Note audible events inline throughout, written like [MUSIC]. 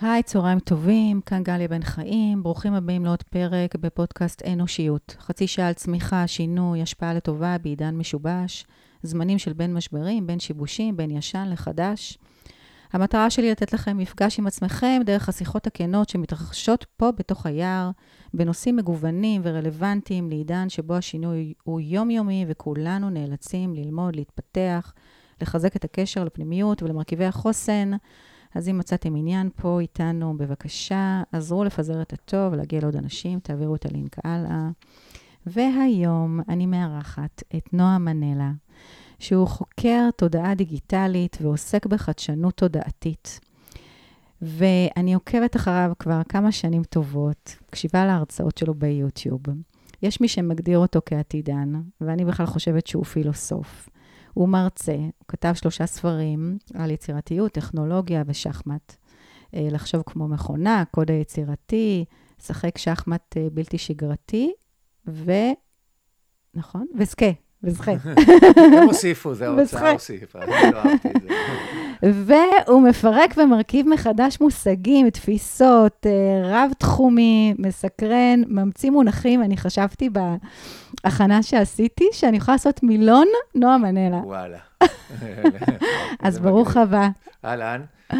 היי, צהריים טובים, כאן גליה בן חיים, ברוכים הבאים לעוד פרק בפודקאסט אנושיות. חצי שעה על צמיחה, שינוי, השפעה לטובה בעידן משובש, זמנים של בין משברים, בין שיבושים, בין ישן לחדש. המטרה שלי לתת לכם מפגש עם עצמכם דרך השיחות הכנות שמתרחשות פה בתוך היער, בנושאים מגוונים ורלוונטיים לעידן שבו השינוי הוא יומיומי וכולנו נאלצים ללמוד, להתפתח, לחזק את הקשר לפנימיות ולמרכיבי החוסן. אז אם מצאתם עניין פה איתנו, בבקשה, עזרו לפזר את הטוב, להגיע לעוד אנשים, תעבירו את הלינק הלאה. והיום אני מארחת את נועה מנלה, שהוא חוקר תודעה דיגיטלית ועוסק בחדשנות תודעתית. ואני עוקבת אחריו כבר כמה שנים טובות, מקשיבה להרצאות שלו ביוטיוב. יש מי שמגדיר אותו כעתידן, ואני בכלל חושבת שהוא פילוסוף. הוא מרצה, הוא כתב שלושה ספרים על יצירתיות, טכנולוגיה ושחמט. אה, לחשוב כמו מכונה, קוד היצירתי, לשחק שחמט אה, בלתי שגרתי, ו... נכון? וזכה, וזכה. הם הוסיפו, זה ההוצאה הוסיפה, אני לא אהבתי את זה. והוא מפרק ומרכיב מחדש מושגים, תפיסות, אה, רב-תחומי, מסקרן, ממציא מונחים. אני חשבתי בהכנה שעשיתי, שאני יכולה לעשות מילון נועה מנלה. וואלה. אז ברוך הבא. אהלן. אה,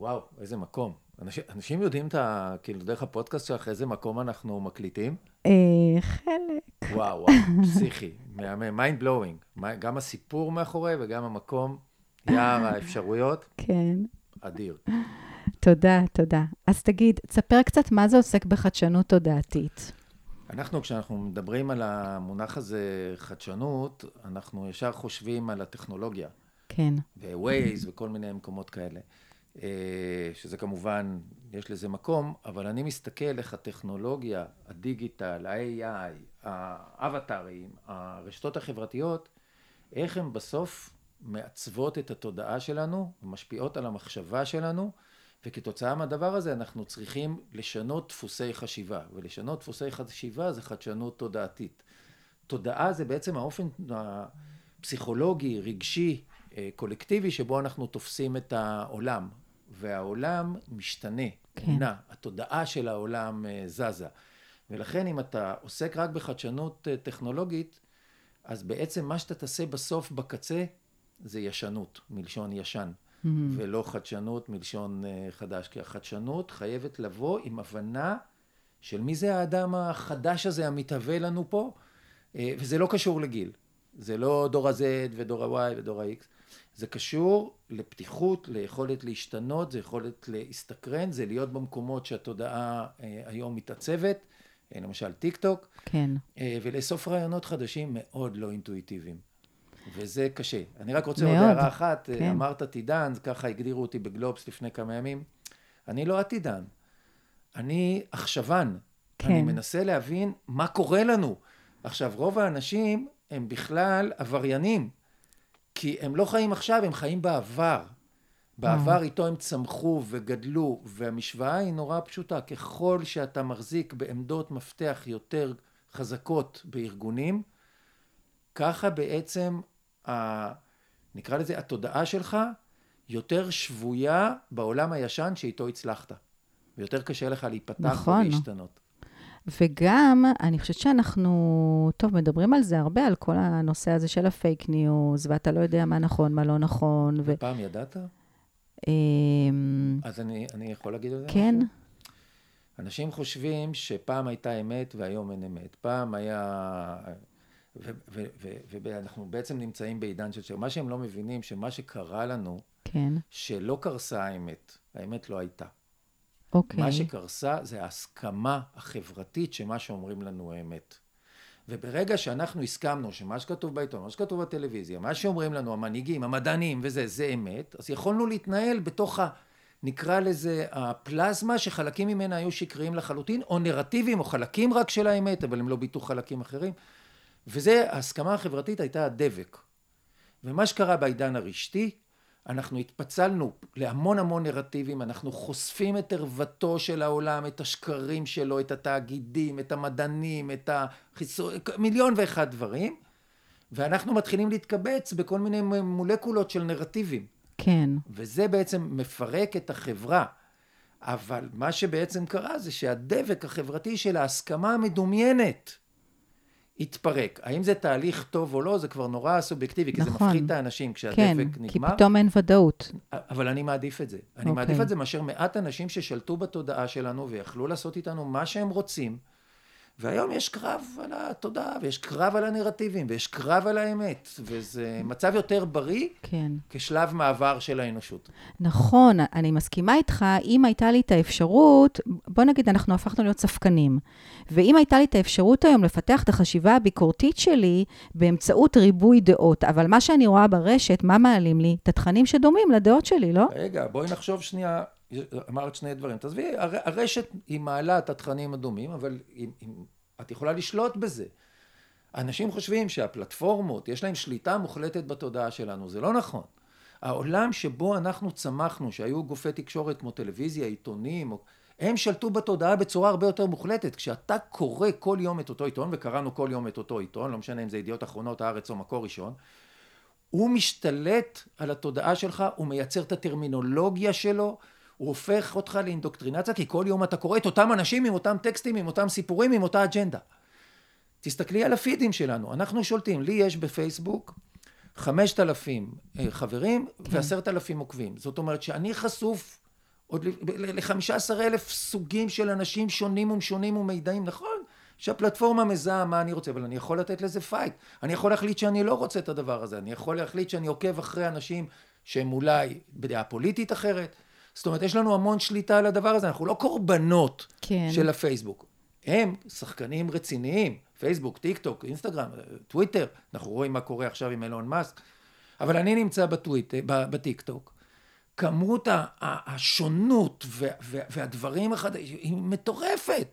וואו, איזה מקום. אנשים, אנשים יודעים את ה... כאילו, דרך הפודקאסט שלך, איזה מקום אנחנו מקליטים? אה, חלק. וואו, וואו, פסיכי, מהמם, mind blowing. גם הסיפור מאחורי וגם המקום, יער האפשרויות. כן. אדיר. תודה, תודה. אז תגיד, תספר קצת מה זה עוסק בחדשנות תודעתית. אנחנו, כשאנחנו מדברים על המונח הזה, חדשנות, אנחנו ישר חושבים על הטכנולוגיה. כן. ו-Waze וכל מיני מקומות כאלה. אה, שזה כמובן, יש לזה מקום, אבל אני מסתכל איך הטכנולוגיה, הדיגיטל, ה-AI, האבטארים, הרשתות החברתיות, איך הן בסוף מעצבות את התודעה שלנו, משפיעות על המחשבה שלנו, וכתוצאה מהדבר הזה אנחנו צריכים לשנות דפוסי חשיבה, ולשנות דפוסי חשיבה זה חדשנות תודעתית. תודעה זה בעצם האופן הפסיכולוגי, רגשי, אה, קולקטיבי, שבו אנחנו תופסים את העולם. והעולם משתנה, כן. נע, התודעה של העולם uh, זזה. ולכן אם אתה עוסק רק בחדשנות uh, טכנולוגית, אז בעצם מה שאתה תעשה בסוף בקצה זה ישנות, מלשון ישן, mm-hmm. ולא חדשנות מלשון uh, חדש. כי החדשנות חייבת לבוא עם הבנה של מי זה האדם החדש הזה המתהווה לנו פה, uh, וזה לא קשור לגיל. זה לא דור ה-Z ודור ה-Y ודור ה-X. זה קשור לפתיחות, ליכולת להשתנות, זה יכולת להסתקרן, זה להיות במקומות שהתודעה אה, היום מתעצבת, אה, למשל טיק טוק, כן. אה, ולאסוף רעיונות חדשים מאוד לא אינטואיטיביים. וזה קשה. אני רק רוצה מאוד, עוד הערה אחת, כן. אמרת עתידן, ככה הגדירו אותי בגלובס לפני כמה ימים. אני לא עתידן, אני עכשוון. כן. אני מנסה להבין מה קורה לנו. עכשיו, רוב האנשים הם בכלל עבריינים. כי הם לא חיים עכשיו, הם חיים בעבר. בעבר mm. איתו הם צמחו וגדלו, והמשוואה היא נורא פשוטה. ככל שאתה מחזיק בעמדות מפתח יותר חזקות בארגונים, ככה בעצם, ה, נקרא לזה, התודעה שלך יותר שבויה בעולם הישן שאיתו הצלחת. ויותר קשה לך להיפתח נכון. ולהשתנות. וגם, אני חושבת שאנחנו, טוב, מדברים על זה הרבה, על כל הנושא הזה של הפייק ניוז, ואתה לא יודע מה נכון, מה לא נכון. ו... פעם ידעת? אמ, אז אני, אני יכול להגיד על זה כן. משהו? אנשים חושבים שפעם הייתה אמת והיום אין אמת. פעם היה... ואנחנו בעצם נמצאים בעידן של... מה שהם לא מבינים, שמה שקרה לנו, כן. שלא קרסה האמת, האמת לא הייתה. אוקיי. מה שקרסה זה ההסכמה החברתית שמה שאומרים לנו האמת. וברגע שאנחנו הסכמנו שמה שכתוב בעיתון, מה שכתוב בטלוויזיה, מה שאומרים לנו המנהיגים, המדענים וזה, זה אמת, אז יכולנו להתנהל בתוך ה... נקרא לזה הפלזמה שחלקים ממנה היו שקריים לחלוטין, או נרטיבים, או חלקים רק של האמת, אבל הם לא ביטו חלקים אחרים. וזה, ההסכמה החברתית הייתה הדבק. ומה שקרה בעידן הרשתי, אנחנו התפצלנו להמון המון נרטיבים, אנחנו חושפים את ערוותו של העולם, את השקרים שלו, את התאגידים, את המדענים, את החיסון, מיליון ואחד דברים, ואנחנו מתחילים להתקבץ בכל מיני מולקולות של נרטיבים. כן. וזה בעצם מפרק את החברה. אבל מה שבעצם קרה זה שהדבק החברתי של ההסכמה המדומיינת התפרק. האם זה תהליך טוב או לא, זה כבר נורא סובייקטיבי, כי נכון. זה מפחיד את האנשים כשהדבק כן, נגמר. כי פתאום אין ודאות. אבל אני מעדיף את זה. אני אוקיי. מעדיף את זה מאשר מעט אנשים ששלטו בתודעה שלנו ויכלו לעשות איתנו מה שהם רוצים. והיום יש קרב על התודעה, ויש קרב על הנרטיבים, ויש קרב על האמת, וזה מצב יותר בריא כן. כשלב מעבר של האנושות. נכון, אני מסכימה איתך, אם הייתה לי את האפשרות, בוא נגיד, אנחנו הפכנו להיות ספקנים, ואם הייתה לי את האפשרות היום לפתח את החשיבה הביקורתית שלי באמצעות ריבוי דעות, אבל מה שאני רואה ברשת, מה מעלים לי? את התכנים שדומים לדעות שלי, לא? רגע, בואי נחשוב שנייה, אמרת שני דברים. תעזבי, הר- הרשת היא מעלה את התכנים הדומים, אבל אם, אם, את יכולה לשלוט בזה. אנשים חושבים שהפלטפורמות, יש להם שליטה מוחלטת בתודעה שלנו, זה לא נכון. העולם שבו אנחנו צמחנו, שהיו גופי תקשורת כמו טלוויזיה, עיתונים, או- הם שלטו בתודעה בצורה הרבה יותר מוחלטת. כשאתה קורא כל יום את אותו עיתון, וקראנו כל יום את אותו עיתון, לא משנה אם זה ידיעות אחרונות, הארץ או מקור ראשון, הוא משתלט על התודעה שלך, הוא מייצר את הטרמינולוגיה שלו, הוא הופך אותך לאינדוקטרינציה, כי כל יום אתה קורא את אותם אנשים עם אותם טקסטים, עם אותם סיפורים, עם אותה אג'נדה. תסתכלי על הפידים שלנו, אנחנו שולטים, לי יש בפייסבוק חמשת אלפים אה, חברים ועשרת אלפים עוקבים. זאת אומרת שאני חשוף עוד לחמישה עשר אלף סוגים של אנשים שונים ומשונים ומידעים, נכון? שהפלטפורמה מזהה מה אני רוצה, אבל אני יכול לתת לזה fight. אני יכול להחליט שאני לא רוצה את הדבר הזה, אני יכול להחליט שאני עוקב אחרי אנשים שהם אולי בדעה פוליטית אחרת. זאת אומרת, יש לנו המון שליטה על הדבר הזה, אנחנו לא קורבנות כן. של הפייסבוק. הם שחקנים רציניים, פייסבוק, טיק טוק, אינסטגרם, טוויטר, אנחנו רואים מה קורה עכשיו עם אילון מאסק, אבל אני נמצא בטוויטר, בטיק טוק. כמות השונות וה- וה- והדברים החדשים היא מטורפת,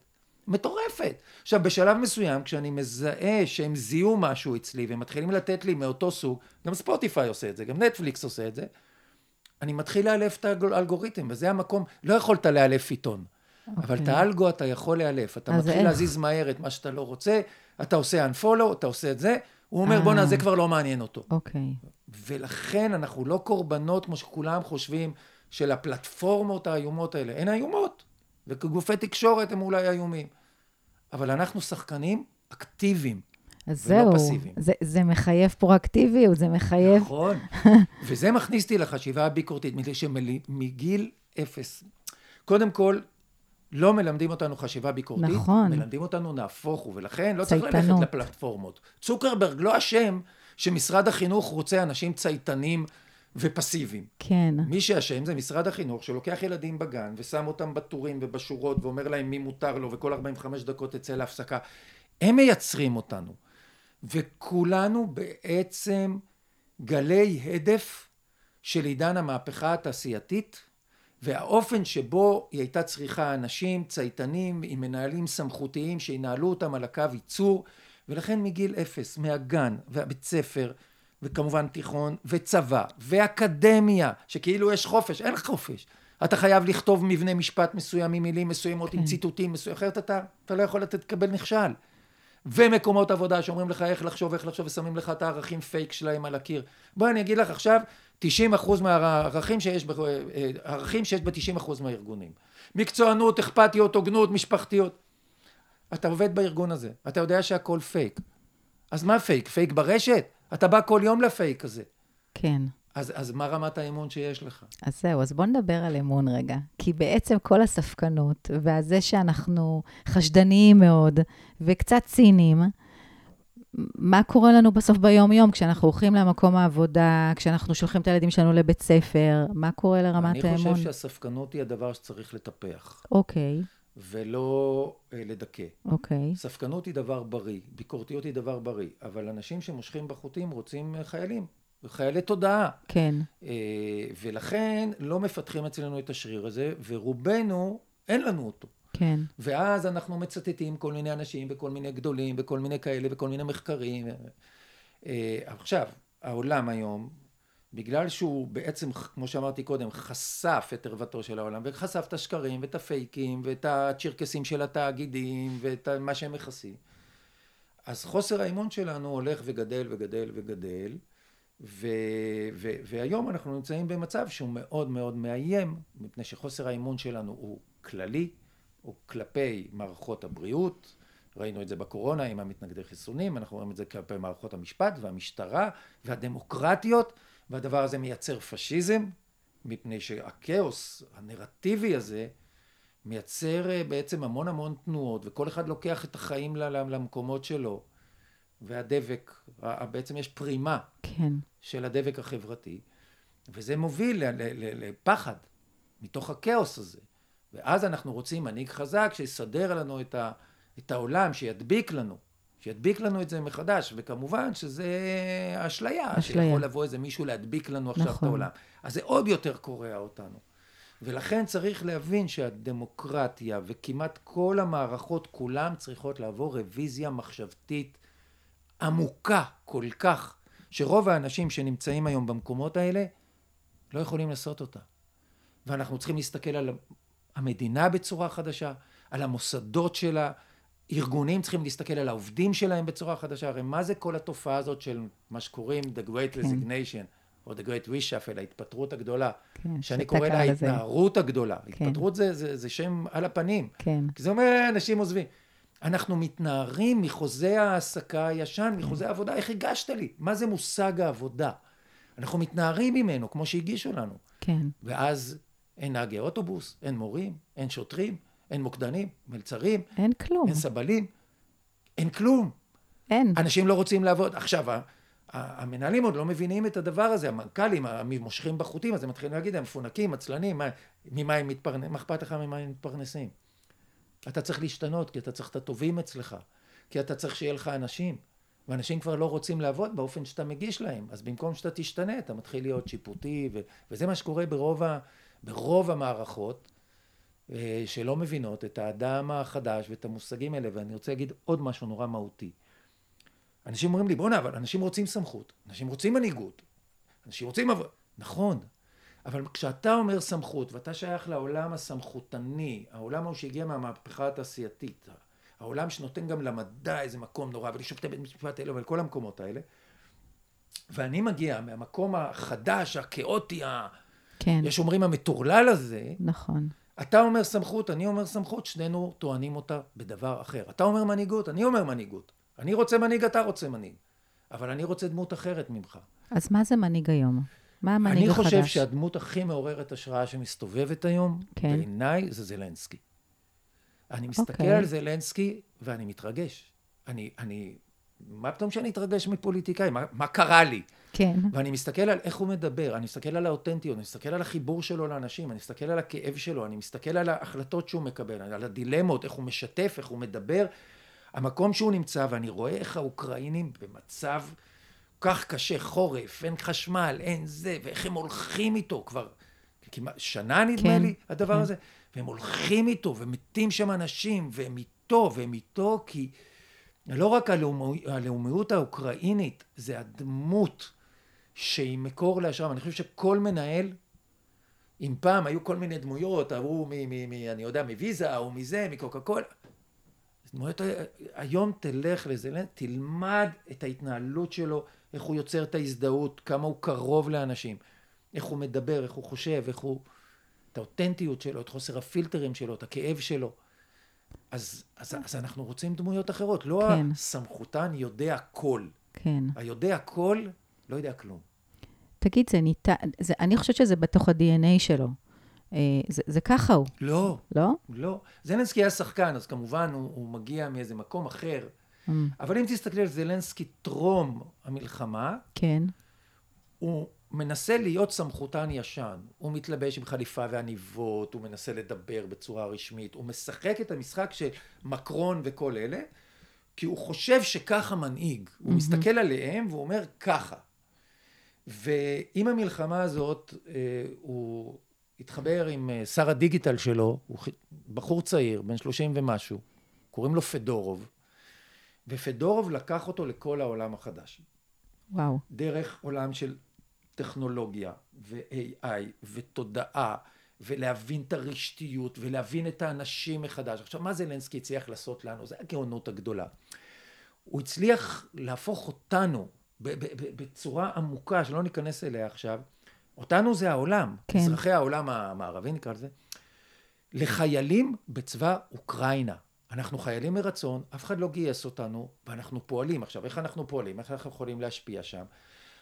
מטורפת. עכשיו, בשלב מסוים, כשאני מזהה שהם זיהו משהו אצלי והם מתחילים לתת לי מאותו סוג, גם ספוטיפיי עושה את זה, גם נטפליקס עושה את זה, אני מתחיל לאלף את האלגוריתם, וזה המקום, לא יכולת לאלף עיתון. Okay. אבל את האלגו אתה יכול לאלף, אתה מתחיל איך? להזיז מהר את מה שאתה לא רוצה, אתה עושה unfollow, אתה עושה את זה, הוא אומר אה. בואנה זה כבר לא מעניין אותו. אוקיי. ולכן אנחנו לא קורבנות, כמו שכולם חושבים, של הפלטפורמות האיומות האלה. הן איומות, וכגופי תקשורת הם אולי איומים. אבל אנחנו שחקנים אקטיביים. אז זהו, פסיביים. זה, זה מחייב פרואקטיביות, זה מחייב... נכון. [LAUGHS] וזה מכניס אותי לחשיבה הביקורתית, מפני שמגיל אפס, קודם כל, לא מלמדים אותנו חשיבה ביקורתית, נכון. מלמדים אותנו נהפוך הוא, ולכן לא צריך ללכת צייתנות. לפלטפורמות. צוקרברג לא אשם שמשרד החינוך רוצה אנשים צייתנים ופסיביים. כן. מי שאשם זה משרד החינוך שלוקח ילדים בגן ושם אותם בטורים ובשורות ואומר להם מי מותר לו וכל 45 דקות תצא להפסקה. הם מייצרים אותנו. וכולנו בעצם גלי הדף של עידן המהפכה התעשייתית והאופן שבו היא הייתה צריכה אנשים צייתנים עם מנהלים סמכותיים שינהלו אותם על הקו ייצור ולכן מגיל אפס מהגן והבית ספר וכמובן תיכון וצבא ואקדמיה שכאילו יש חופש אין חופש אתה חייב לכתוב מבנה משפט מסוים עם מילים מסוימות עם כן. ציטוטים מסוימים אחרת אתה, אתה לא יכול לתת לקבל נכשל ומקומות עבודה שאומרים לך איך לחשוב, איך לחשוב, ושמים לך את הערכים פייק שלהם על הקיר. בואי אני אגיד לך עכשיו, 90% מהערכים שיש, ב- אה, הערכים שיש ב-90% מהארגונים. מקצוענות, אכפתיות, הוגנות, משפחתיות. אתה עובד בארגון הזה, אתה יודע שהכל פייק. אז מה פייק? פייק ברשת? אתה בא כל יום לפייק הזה. כן. אז, אז מה רמת האמון שיש לך? אז זהו, אז בואו נדבר על אמון רגע. כי בעצם כל הספקנות, והזה שאנחנו חשדניים מאוד, וקצת ציניים, מה קורה לנו בסוף ביום-יום, כשאנחנו הולכים למקום העבודה, כשאנחנו שולחים את הילדים שלנו לבית ספר, מה קורה לרמת אני האמון? חושב שהספקנות היא הדבר שצריך לטפח, אוקיי, ולא אה, לדכא. אוקיי. ספקנות היא דבר בריא, ביקורתיות היא דבר בריא, אבל אנשים שמושכים בחוטים רוצים אה, חיילים, חיילי תודעה. כן, אה, ולכן לא מפתחים אצלנו את השריר הזה, ורובנו, אין לנו אותו. כן. ואז אנחנו מצטטים כל מיני אנשים וכל מיני גדולים וכל מיני כאלה וכל מיני מחקרים. אה, עכשיו, העולם היום, בגלל שהוא בעצם, כמו שאמרתי קודם, חשף את ערוותו של העולם, וחשף את השקרים ואת הפייקים ואת הצ'רקסים של התאגידים ואת מה שהם מכסים, אז חוסר האמון שלנו הולך וגדל וגדל וגדל, ו, ו, והיום אנחנו נמצאים במצב שהוא מאוד מאוד מאיים, מפני שחוסר האמון שלנו הוא כללי, הוא כלפי מערכות הבריאות, ראינו את זה בקורונה עם המתנגדי חיסונים, אנחנו רואים את זה כלפי מערכות המשפט והמשטרה והדמוקרטיות, והדבר הזה מייצר פשיזם, מפני שהכאוס הנרטיבי הזה מייצר אה, בעצם המון המון תנועות, וכל אחד לוקח את החיים למקומות שלו, והדבק, בעצם יש פרימה כן. של הדבק החברתי, וזה מוביל לפחד מתוך הכאוס הזה. ואז אנחנו רוצים מנהיג חזק שיסדר לנו את, ה, את העולם, שידביק לנו, שידביק לנו את זה מחדש, וכמובן שזה אשליה, אשליה. שיכול לבוא איזה מישהו להדביק לנו עכשיו נכון. את העולם. אז זה עוד יותר קורע אותנו. ולכן צריך להבין שהדמוקרטיה וכמעט כל המערכות כולם צריכות לעבור רוויזיה מחשבתית עמוקה כל כך, שרוב האנשים שנמצאים היום במקומות האלה לא יכולים לעשות אותה. ואנחנו צריכים להסתכל על המדינה בצורה חדשה, על המוסדות שלה, ארגונים צריכים להסתכל על העובדים שלהם בצורה חדשה, הרי מה זה כל התופעה הזאת של מה שקוראים The Great כן. Resignation, או The Great Reshuffle, ההתפטרות הגדולה, כן, שאני קורא לה ההתנערות הגדולה, כן. התפטרות זה, זה, זה שם על הפנים, כן. כי זה אומר אנשים עוזבים. אנחנו מתנערים מחוזה ההעסקה הישן. מחוזה העבודה, איך הגשת לי? מה זה מושג העבודה? אנחנו מתנערים ממנו, כמו שהגישו לנו. כן. ואז אין נהגי אוטובוס, אין מורים, אין שוטרים, אין מוקדנים, מלצרים. אין כלום. אין סבלים. אין כלום. אין. אנשים לא רוצים לעבוד. עכשיו, המנהלים עוד לא מבינים את הדבר הזה, המנכ"לים, המושכים בחוטים, אז הם מתחילים להגיד, הם מפונקים, עצלנים, ממה הם מתפרנסים, מה אכפת לך ממה הם מתפרנסים? אתה צריך להשתנות, כי אתה צריך את הטובים אצלך, כי אתה צריך שיהיה לך אנשים, ואנשים כבר לא רוצים לעבוד באופן שאתה מגיש להם, אז במקום שאתה תשתנה, אתה מתחיל להיות שיפוטי, ו- וזה מה שקורה ברוב, ה- ברוב המערכות, אה, שלא מבינות את האדם החדש ואת המושגים האלה, ואני רוצה להגיד עוד משהו נורא מהותי. אנשים אומרים לי, בואנה, אבל אנשים רוצים סמכות, אנשים רוצים מנהיגות, אנשים רוצים עבוד. נכון, אבל כשאתה אומר סמכות, ואתה שייך לעולם הסמכותני, העולם ההוא שהגיע מהמהפכה התעשייתית, העולם שנותן גם למדע איזה מקום נורא, ולשופטי בית משפט האלה ולכל המקומות האלה, ואני מגיע מהמקום החדש, הכאוטי, כן. יש אומרים המטורלל הזה, נכון. אתה אומר סמכות, אני אומר סמכות, שנינו טוענים אותה בדבר אחר. אתה אומר מנהיגות, אני אומר מנהיגות. אני רוצה מנהיג, אתה רוצה מנהיג. אבל אני רוצה דמות אחרת ממך. אז מה זה מנהיג היום? מה המנהיג החדש? אני חושב שהדמות הכי מעוררת השראה שמסתובבת היום, כן. בעיניי, זה זלנסקי. אני מסתכל. אוקיי. על זלנסקי ואני מתרגש. אני, אני, מה פתאום שאני אתרגש מפוליטיקאי? מה, מה קרה לי? כן. ואני מסתכל על איך הוא מדבר, אני מסתכל על האותנטיות, אני מסתכל על החיבור שלו לאנשים, אני מסתכל על הכאב שלו, אני מסתכל על ההחלטות שהוא מקבל, על הדילמות, איך הוא משתף, איך הוא מדבר. המקום שהוא נמצא, ואני רואה איך האוקראינים במצב כך קשה, חורף, אין חשמל, אין זה, ואיך הם הולכים איתו כבר כמעט שנה נדמה כן, לי, הדבר כן. הזה, והם הולכים איתו, ומתים שם אנשים, והם איתו, והם איתו כי לא רק הלאומי, הלאומיות האוקראינית, זה הדמות שהיא מקור להשראה. אני חושב שכל מנהל, אם פעם היו כל מיני דמויות, ההוא מ... מ, מ אני יודע, מוויזה, או מזה, מקוקה קולה, דמויות, היום תלך לזה, תלמד את ההתנהלות שלו, איך הוא יוצר את ההזדהות, כמה הוא קרוב לאנשים, איך הוא מדבר, איך הוא חושב, איך הוא... את האותנטיות שלו, את חוסר הפילטרים שלו, את הכאב שלו. אז, אז, אז אנחנו רוצים דמויות אחרות, לא כן. הסמכותן יודע הכל. כן. היודע הכל לא יודע כלום. תגיד, זה ניתן, זה, אני חושבת שזה בתוך ה-DNA שלו. אה, זה, זה ככה הוא. לא. לא? לא. זלנסקי היה שחקן, אז כמובן הוא, הוא מגיע מאיזה מקום אחר. Mm. אבל אם תסתכלי על זלנסקי טרום המלחמה, כן. הוא מנסה להיות סמכותן ישן. הוא מתלבש עם חליפה ועניבות, הוא מנסה לדבר בצורה רשמית, הוא משחק את המשחק של מקרון וכל אלה, כי הוא חושב שככה מנהיג. הוא mm-hmm. מסתכל עליהם והוא אומר ככה. ועם המלחמה הזאת אה, הוא התחבר עם אה, שר הדיגיטל שלו, הוא בחור צעיר, בן שלושים ומשהו, קוראים לו פדורוב, ופדורוב לקח אותו לכל העולם החדש. וואו. דרך עולם של טכנולוגיה ו-AI ותודעה ולהבין את הרשתיות ולהבין את האנשים מחדש. עכשיו, מה זלנסקי הצליח לעשות לנו? זה הגאונות הגדולה. הוא הצליח להפוך אותנו בצורה עמוקה, שלא ניכנס אליה עכשיו, אותנו זה העולם, כן. אזרחי העולם המערבי נקרא לזה, לחיילים בצבא אוקראינה. אנחנו חיילים מרצון, אף אחד לא גייס אותנו, ואנחנו פועלים. עכשיו, איך אנחנו פועלים? איך אנחנו יכולים להשפיע שם?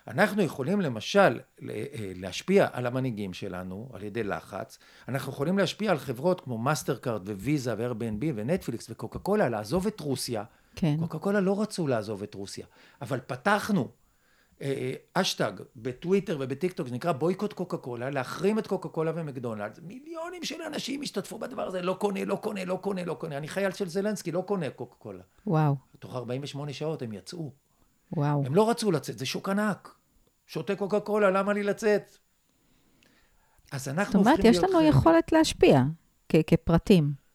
אנחנו יכולים למשל אה, להשפיע על המנהיגים שלנו על ידי לחץ, אנחנו יכולים להשפיע על חברות כמו מאסטר קארד וויזה ו-Airbnb ונטפליקס וקוקה קולה לעזוב את רוסיה. כן. קוקה קולה לא רצו לעזוב את רוסיה, אבל פתחנו אשטג בטוויטר ובטיק טוק שנקרא בויקוט קוקה קולה, להחרים את קוקה קולה ומקדונלדס. מיליונים של אנשים השתתפו בדבר הזה, לא קונה, לא קונה, לא קונה, לא קונה. אני חייל של זלנסקי, לא קונה קוקה קולה. וואו. תוך 48 שעות הם יצאו. וואו. הם לא רצו לצאת, זה שוק ענק. שותה קוקה קולה, למה לי לצאת? אז אנחנו הופכים להיות... זאת אומרת, יש לנו יכולת להשפיע כפרטים.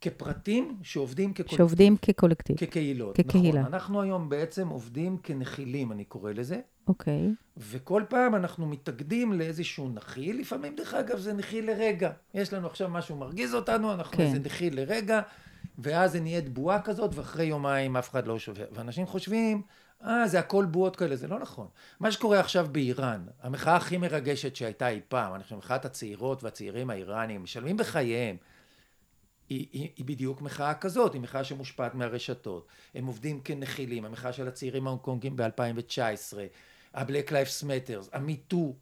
כפרטים שעובדים כקולקטיב. שעובדים כקולקטיב. כקהילות. כקהילה. נכון. אנחנו היום בעצם עובדים כנחילים, אני קורא לזה. אוקיי. וכל פעם אנחנו מתאגדים לאיזשהו נחיל, לפעמים דרך אגב זה נחיל לרגע. יש לנו עכשיו משהו מרגיז אותנו, אנחנו כן. איזה נחיל לרגע, ואז זה נהיית בועה כזאת, ואחרי יומיים אף אחד לא שווה. ואנשים חושבים, אה, זה הכל בועות כאלה, זה לא נכון. מה שקורה עכשיו באיראן, המחאה הכי מרגשת שהייתה אי פעם, אני חושב, מחאת הצעירות והצעירים האיראנים, משלמים בחייהם. היא, היא, היא בדיוק מחאה כזאת, היא מחאה שמושפעת מהרשתות. הם עובדים כנחילים, המחאה של הצעירים ההונקונגים ב-2019, ה-Black Lives Matters, ה-MeToo,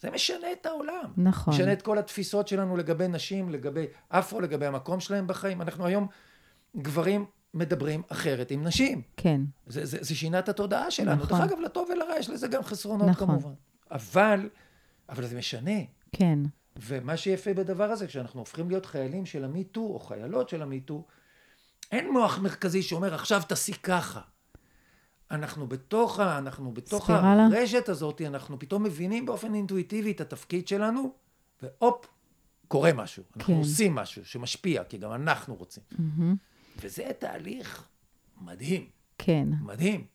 זה משנה את העולם. נכון. משנה את כל התפיסות שלנו לגבי נשים, לגבי אפרו, לגבי המקום שלהם בחיים. אנחנו היום, גברים מדברים אחרת עם נשים. כן. זה, זה, זה שינה את התודעה שלנו. נכון. דרך אגב, לטוב ולרע יש לזה גם חסרונות נכון. כמובן. אבל, אבל זה משנה. כן. ומה שיפה בדבר הזה, כשאנחנו הופכים להיות חיילים של המיטו, או חיילות של המיטו, אין מוח מרכזי שאומר, עכשיו תעשי ככה. אנחנו בתוך, אנחנו בתוך הרשת הזאת, אנחנו פתאום מבינים באופן אינטואיטיבי את התפקיד שלנו, והופ, קורה משהו. אנחנו כן. עושים משהו שמשפיע, כי גם אנחנו רוצים. Mm-hmm. וזה תהליך מדהים. כן. מדהים.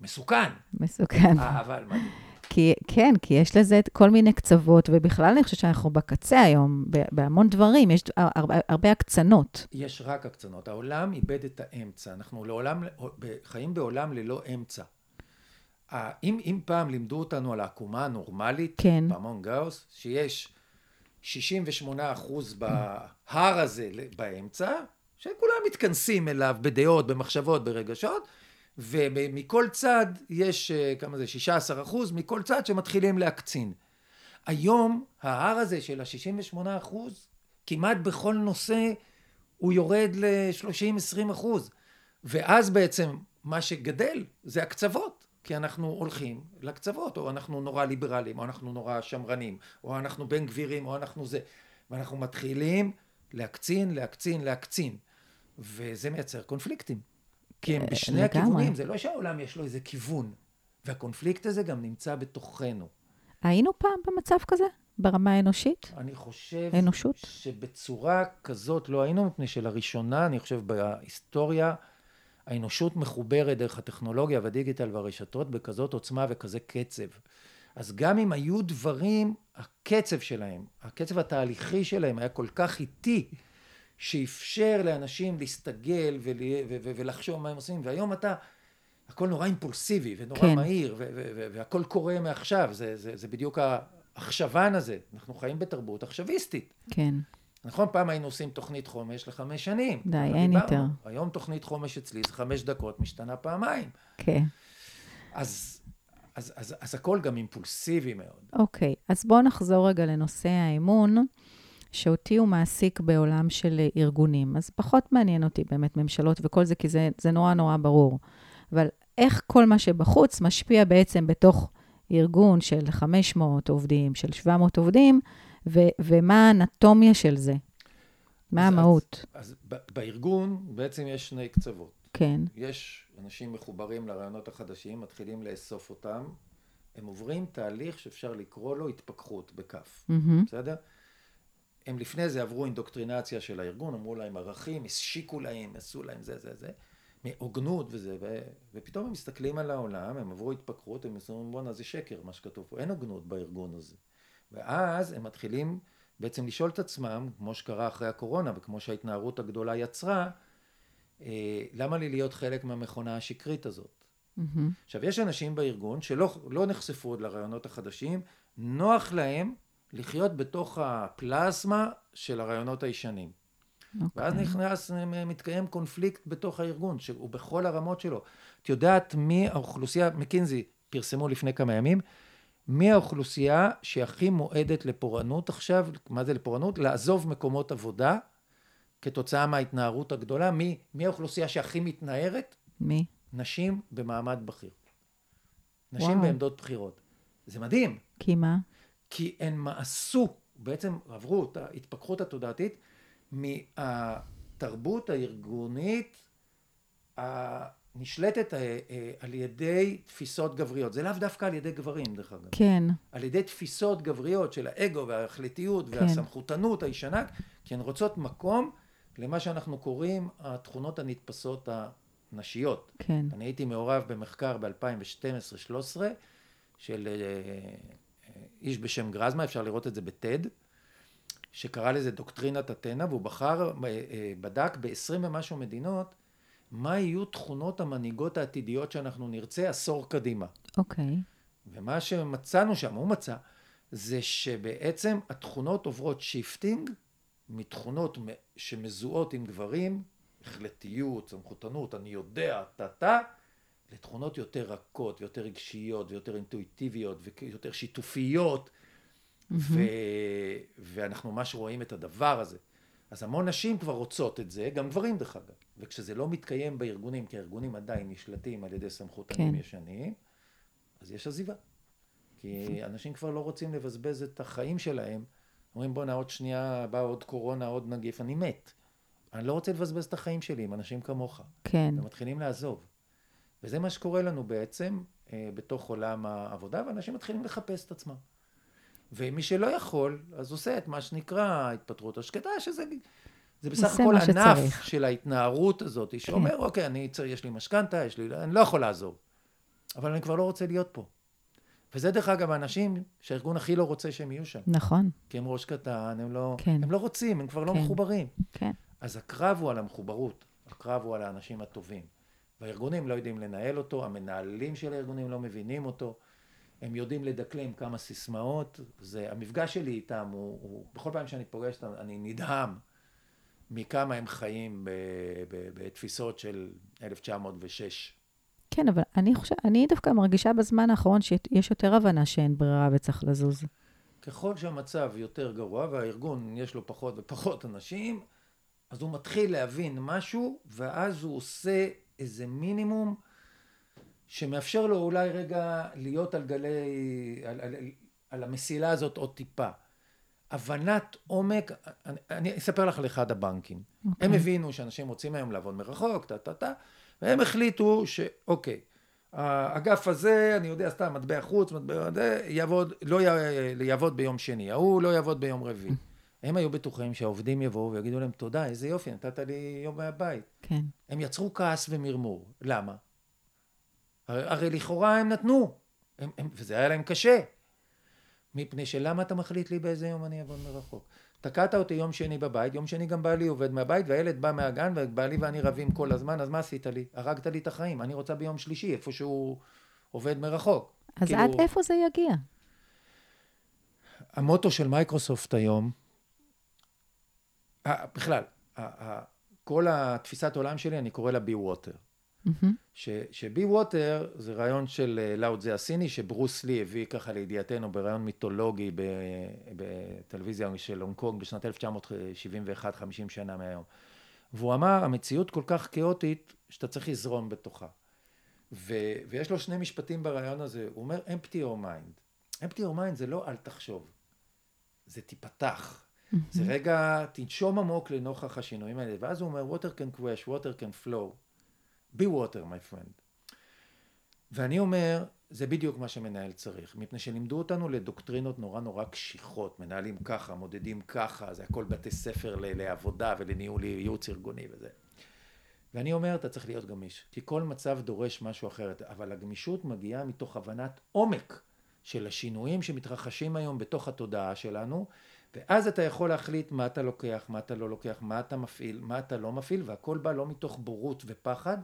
מסוכן. מסוכן. אבל מדהים. כי, כן, כי יש לזה כל מיני קצוות, ובכלל אני חושבת שאנחנו בקצה היום, בהמון דברים, יש הרבה, הרבה הקצנות. יש רק הקצנות. העולם איבד את האמצע. אנחנו לעולם, חיים בעולם ללא אמצע. אם, אם פעם לימדו אותנו על העקומה הנורמלית, כן. בהמון גאוס, שיש 68 אחוז בהר הזה באמצע, שכולם מתכנסים אליו בדעות, במחשבות, ברגשות, ומכל צד יש, אה, כמה זה, 16 אחוז, מכל צד שמתחילים להקצין. היום ההר הזה של ה-68 אחוז, כמעט בכל נושא הוא יורד ל-30-20 אחוז. ואז בעצם מה שגדל זה הקצוות, כי אנחנו הולכים לקצוות, או אנחנו נורא ליברליים, או אנחנו נורא שמרנים, או אנחנו בן גבירים, או אנחנו זה. ואנחנו מתחילים להקצין, להקצין, להקצין. וזה מייצר קונפליקטים. כי הם אה, בשני לגמרי. הכיוונים, זה לא שהעולם יש לו איזה כיוון. והקונפליקט הזה גם נמצא בתוכנו. היינו פעם במצב כזה? ברמה האנושית? אני חושב האנושות? שבצורה כזאת לא היינו, מפני שלראשונה, אני חושב בהיסטוריה, האנושות מחוברת דרך הטכנולוגיה והדיגיטל והרשתות בכזאת עוצמה וכזה קצב. אז גם אם היו דברים, הקצב שלהם, הקצב התהליכי שלהם היה כל כך איטי, שאפשר לאנשים להסתגל ול, ו, ו, ולחשוב מה הם עושים, והיום אתה, הכל נורא אימפולסיבי ונורא כן. מהיר, ו, ו, ו, והכל קורה מעכשיו, זה, זה, זה בדיוק העכשוון הזה, אנחנו חיים בתרבות עכשוויסטית. כן. נכון, פעם היינו עושים תוכנית חומש לחמש שנים. די, אין יותר. היום תוכנית חומש אצלי זה חמש דקות, משתנה פעמיים. כן. אז, אז, אז, אז הכל גם אימפולסיבי מאוד. אוקיי, אז בואו נחזור רגע לנושא האמון. שאותי הוא מעסיק בעולם של ארגונים. אז פחות מעניין אותי באמת ממשלות וכל זה, כי זה, זה נורא נורא ברור. אבל איך כל מה שבחוץ משפיע בעצם בתוך ארגון של 500 עובדים, של 700 עובדים, ו- ומה האנטומיה של זה? מה אז, המהות? אז, אז בארגון בעצם יש שני קצוות. כן. יש אנשים מחוברים לרעיונות החדשים, מתחילים לאסוף אותם, הם עוברים תהליך שאפשר לקרוא לו התפכחות בכף, mm-hmm. בסדר? הם לפני זה עברו אינדוקטרינציה של הארגון, אמרו להם ערכים, השיקו להם, עשו להם זה זה זה, מהוגנות וזה, ו, ופתאום הם מסתכלים על העולם, הם עברו התפקרות, הם אומרים בואנה זה שקר מה שכתוב פה, אין הוגנות בארגון הזה. ואז הם מתחילים בעצם לשאול את עצמם, כמו שקרה אחרי הקורונה וכמו שההתנערות הגדולה יצרה, אה, למה לי להיות חלק מהמכונה השקרית הזאת? Mm-hmm. עכשיו, יש אנשים בארגון שלא לא נחשפו עוד לרעיונות החדשים, נוח להם לחיות בתוך הפלזמה של הרעיונות הישנים. Okay. ואז אוקיי. נכנס, מתקיים קונפליקט בתוך הארגון, שהוא בכל הרמות שלו. את יודעת מי האוכלוסייה, מקינזי פרסמו לפני כמה ימים, מי האוכלוסייה שהכי מועדת לפורענות עכשיו, מה זה לפורענות? לעזוב מקומות עבודה כתוצאה מההתנערות הגדולה. מי, מי האוכלוסייה שהכי מתנערת? מי? נשים במעמד בכיר. נשים וואו. בעמדות בכירות. זה מדהים, כי מה? כי הן מעשו, בעצם עברו את ההתפכחות התודעתית מהתרבות הארגונית הנשלטת אה, אה, על ידי תפיסות גבריות. זה לאו דווקא על ידי גברים, דרך אגב. כן. על ידי תפיסות גבריות של האגו וההחלטיות כן. והסמכותנות הישנה, כי הן רוצות מקום למה שאנחנו קוראים התכונות הנתפסות הנשיות. כן. אני הייתי מעורב במחקר ב-2012-2013 של אה, איש בשם גרזמה, אפשר לראות את זה ב-TED, שקרא לזה דוקטרינת אתנה, והוא בחר, אה, אה, בדק ב-20 ומשהו מדינות, מה יהיו תכונות המנהיגות העתידיות שאנחנו נרצה עשור קדימה. אוקיי. ומה שמצאנו שם, הוא מצא, זה שבעצם התכונות עוברות shifting מתכונות שמזוהות עם גברים, החלטיות, סמכותנות, אני יודע, טה-טה, לתכונות יותר רכות ויותר רגשיות ויותר אינטואיטיביות ויותר שיתופיות, ו... ואנחנו ממש רואים את הדבר הזה. אז המון נשים כבר רוצות את זה, גם גברים דרך אגב. וכשזה לא מתקיים בארגונים, כי הארגונים עדיין נשלטים על ידי סמכותנים כן. ישנים, אז יש עזיבה. כי אנשים כבר לא רוצים לבזבז את החיים שלהם. אומרים בואנה עוד שנייה בא עוד קורונה, עוד נגיף, אני מת. אני לא רוצה לבזבז את החיים שלי עם אנשים כמוך. כן. ומתחילים לעזוב. וזה מה שקורה לנו בעצם אה, בתוך עולם העבודה, ואנשים מתחילים לחפש את עצמם. ומי שלא יכול, אז עושה את מה שנקרא התפטרות השקטה, שזה זה בסך הכל ענף שצריך. של ההתנערות הזאת, שאומר, אוקיי, אני צריך, יש לי משכנתה, יש לי, אני לא יכול לעזוב, אבל אני כבר לא רוצה להיות פה. וזה דרך אגב האנשים שהארגון הכי לא רוצה שהם יהיו שם. נכון. כי הם ראש קטן, הם לא, כן. הם לא רוצים, הם כבר לא כן. מחוברים. כן. אז הקרב הוא על המחוברות, הקרב הוא על האנשים הטובים. והארגונים לא יודעים לנהל אותו, המנהלים של הארגונים לא מבינים אותו, הם יודעים לדקלם כמה סיסמאות, זה, המפגש שלי איתם הוא, הוא, בכל פעם שאני פוגש אותם, אני נדהם מכמה הם חיים ב, ב, בתפיסות של 1906. כן, אבל אני חושבת, אני דווקא מרגישה בזמן האחרון שיש יותר הבנה שאין ברירה וצריך לזוז. ככל שהמצב יותר גרוע והארגון יש לו פחות ופחות אנשים, אז הוא מתחיל להבין משהו, ואז הוא עושה איזה מינימום שמאפשר לו אולי רגע להיות על גלי, על, על, על המסילה הזאת עוד טיפה. הבנת עומק, אני, אני אספר לך על אחד הבנקים. Okay. הם הבינו שאנשים רוצים היום לעבוד מרחוק, טה טה טה, והם החליטו שאוקיי, האגף הזה, אני יודע סתם, מטבע חוץ, מטבע יעבוד, לא י- יעבוד ביום שני, ההוא לא יעבוד ביום רביעי. הם היו בטוחים שהעובדים יבואו ויגידו להם, תודה, איזה יופי, נתת לי יום מהבית. כן. הם יצרו כעס ומרמור. למה? הרי, הרי לכאורה הם נתנו, הם, הם, וזה היה להם קשה. מפני שלמה אתה מחליט לי באיזה יום אני אעבוד מרחוק? תקעת אותי יום שני בבית, יום שני גם בעלי עובד מהבית, והילד בא מהגן, ובעלי ואני רבים כל הזמן, אז מה עשית לי? הרגת לי את החיים, אני רוצה ביום שלישי, איפה שהוא עובד מרחוק. אז כאילו, עד איפה זה יגיע? המוטו של מייקרוסופט היום, בכלל, כל התפיסת עולם שלי, אני קורא לה be water. ש be water זה רעיון של אה, לאו תזה הסיני, שברוס לי הביא ככה לידיעתנו ברעיון מיתולוגי בטלוויזיה של הונג קונג בשנת 1971, 50 שנה מהיום. והוא אמר, המציאות כל כך כאוטית, שאתה צריך לזרום בתוכה. ו- ויש לו שני משפטים ברעיון הזה, הוא אומר, empty your mind. empty your mind זה לא אל תחשוב, זה תיפתח. זה רגע, תנשום עמוק לנוכח השינויים האלה, ואז הוא אומר, water can crash, water can flow. be water, my friend. ואני אומר, זה בדיוק מה שמנהל צריך, מפני שלימדו אותנו לדוקטרינות נורא נורא קשיחות, מנהלים ככה, מודדים ככה, זה הכל בתי ספר ל- לעבודה ולניהול ייעוץ ארגוני וזה. ואני אומר, אתה צריך להיות גמיש, כי כל מצב דורש משהו אחרת, אבל הגמישות מגיעה מתוך הבנת עומק של השינויים שמתרחשים היום בתוך התודעה שלנו, ואז אתה יכול להחליט מה אתה לוקח, מה אתה לא לוקח, מה אתה מפעיל, מה אתה לא מפעיל, והכל בא לא מתוך בורות ופחד,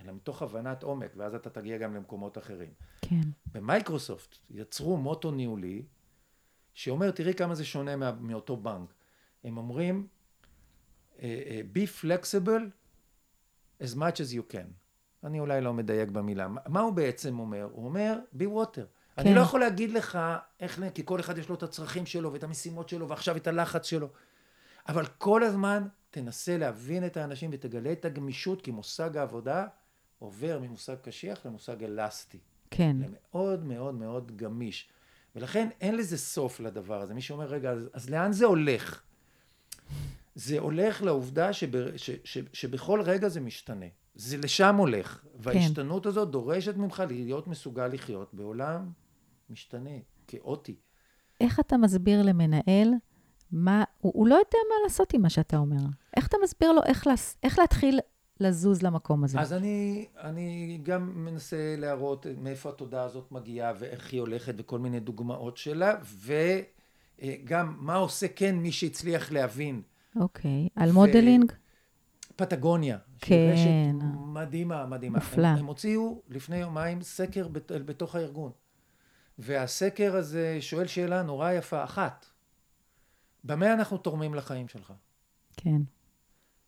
אלא מתוך הבנת עומק, ואז אתה תגיע גם למקומות אחרים. כן. במייקרוסופט יצרו מוטו ניהולי, שאומר, תראי כמה זה שונה מה, מאותו בנק. הם אומרים, אה, אה, be flexible as much as you can. אני אולי לא מדייק במילה. מה הוא בעצם אומר? הוא אומר, be water. כן. אני לא יכול להגיד לך איך, כי כל אחד יש לו את הצרכים שלו ואת המשימות שלו ועכשיו את הלחץ שלו. אבל כל הזמן תנסה להבין את האנשים ותגלה את הגמישות, כי מושג העבודה עובר ממושג קשיח למושג אלסטי. כן. זה מאוד מאוד גמיש. ולכן אין לזה סוף לדבר הזה. מי שאומר, רגע, אז, אז לאן זה הולך? זה הולך לעובדה שב, ש, ש, שבכל רגע זה משתנה. זה לשם הולך. כן. וההשתנות הזאת דורשת ממך להיות מסוגל לחיות בעולם משתנה, כאוטי. איך אתה מסביר למנהל מה, הוא, הוא לא יודע מה לעשות עם מה שאתה אומר. איך אתה מסביר לו איך, לס, איך להתחיל לזוז למקום הזה? אז אני, אני גם מנסה להראות מאיפה התודעה הזאת מגיעה ואיך היא הולכת וכל מיני דוגמאות שלה, וגם מה עושה כן מי שהצליח להבין. אוקיי, על ו... modeling? פטגוניה. כן. רשת מדהימה, מדהימה. נפלא. הם, הם הוציאו לפני יומיים סקר בת, בתוך הארגון. והסקר הזה שואל שאלה נורא יפה, אחת. במה אנחנו תורמים לחיים שלך? כן.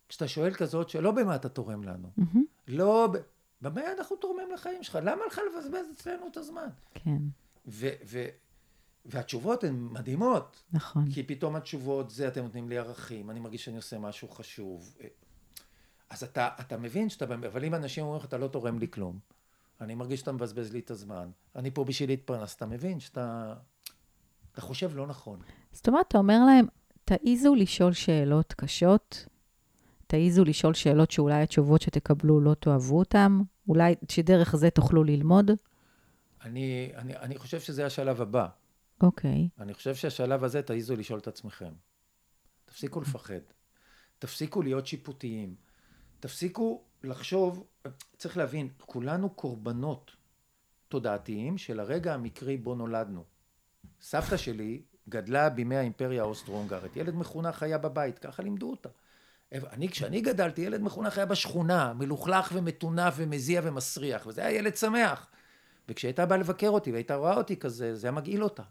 כשאתה שואל כזאת שלא במה אתה תורם לנו, Mm-hmm. לא ב... במה אנחנו תורמים לחיים שלך? למה לך לבזבז אצלנו את הזמן? כן, ו... ו... והתשובות הן מדהימות, נכון. כי פתאום התשובות זה אתם נותנים לי ערכים, אני מרגיש שאני עושה משהו חשוב. אז אתה, אתה מבין שאתה, אבל אם אנשים אומרים לך אתה לא תורם לי כלום, אני מרגיש שאתה מבזבז לי את הזמן, אני פה בשביל להתפרנס, אתה מבין שאתה, אתה חושב לא נכון. זאת אומרת, אתה אומר להם, תעיזו לשאול שאלות קשות, תעיזו לשאול שאלות שאולי התשובות שתקבלו לא תאהבו אותן, אולי שדרך זה תוכלו ללמוד. אני, אני, אני חושב שזה השלב הבא. אוקיי. אני חושב שהשלב הזה תעיזו לשאול את עצמכם. תפסיקו לפחד. תפסיקו להיות שיפוטיים. תפסיקו לחשוב, צריך להבין, כולנו קורבנות תודעתיים של הרגע המקרי בו נולדנו. סבתא שלי גדלה בימי האימפריה האוסטרו-הונגרית. ילד מחונך היה בבית, ככה לימדו אותה. אני, כשאני גדלתי, ילד מחונך היה בשכונה, מלוכלך ומטונף ומזיע ומסריח, וזה היה ילד שמח. וכשהייתה באה לבקר אותי והייתה רואה אותי כזה, זה היה מגעיל אותה.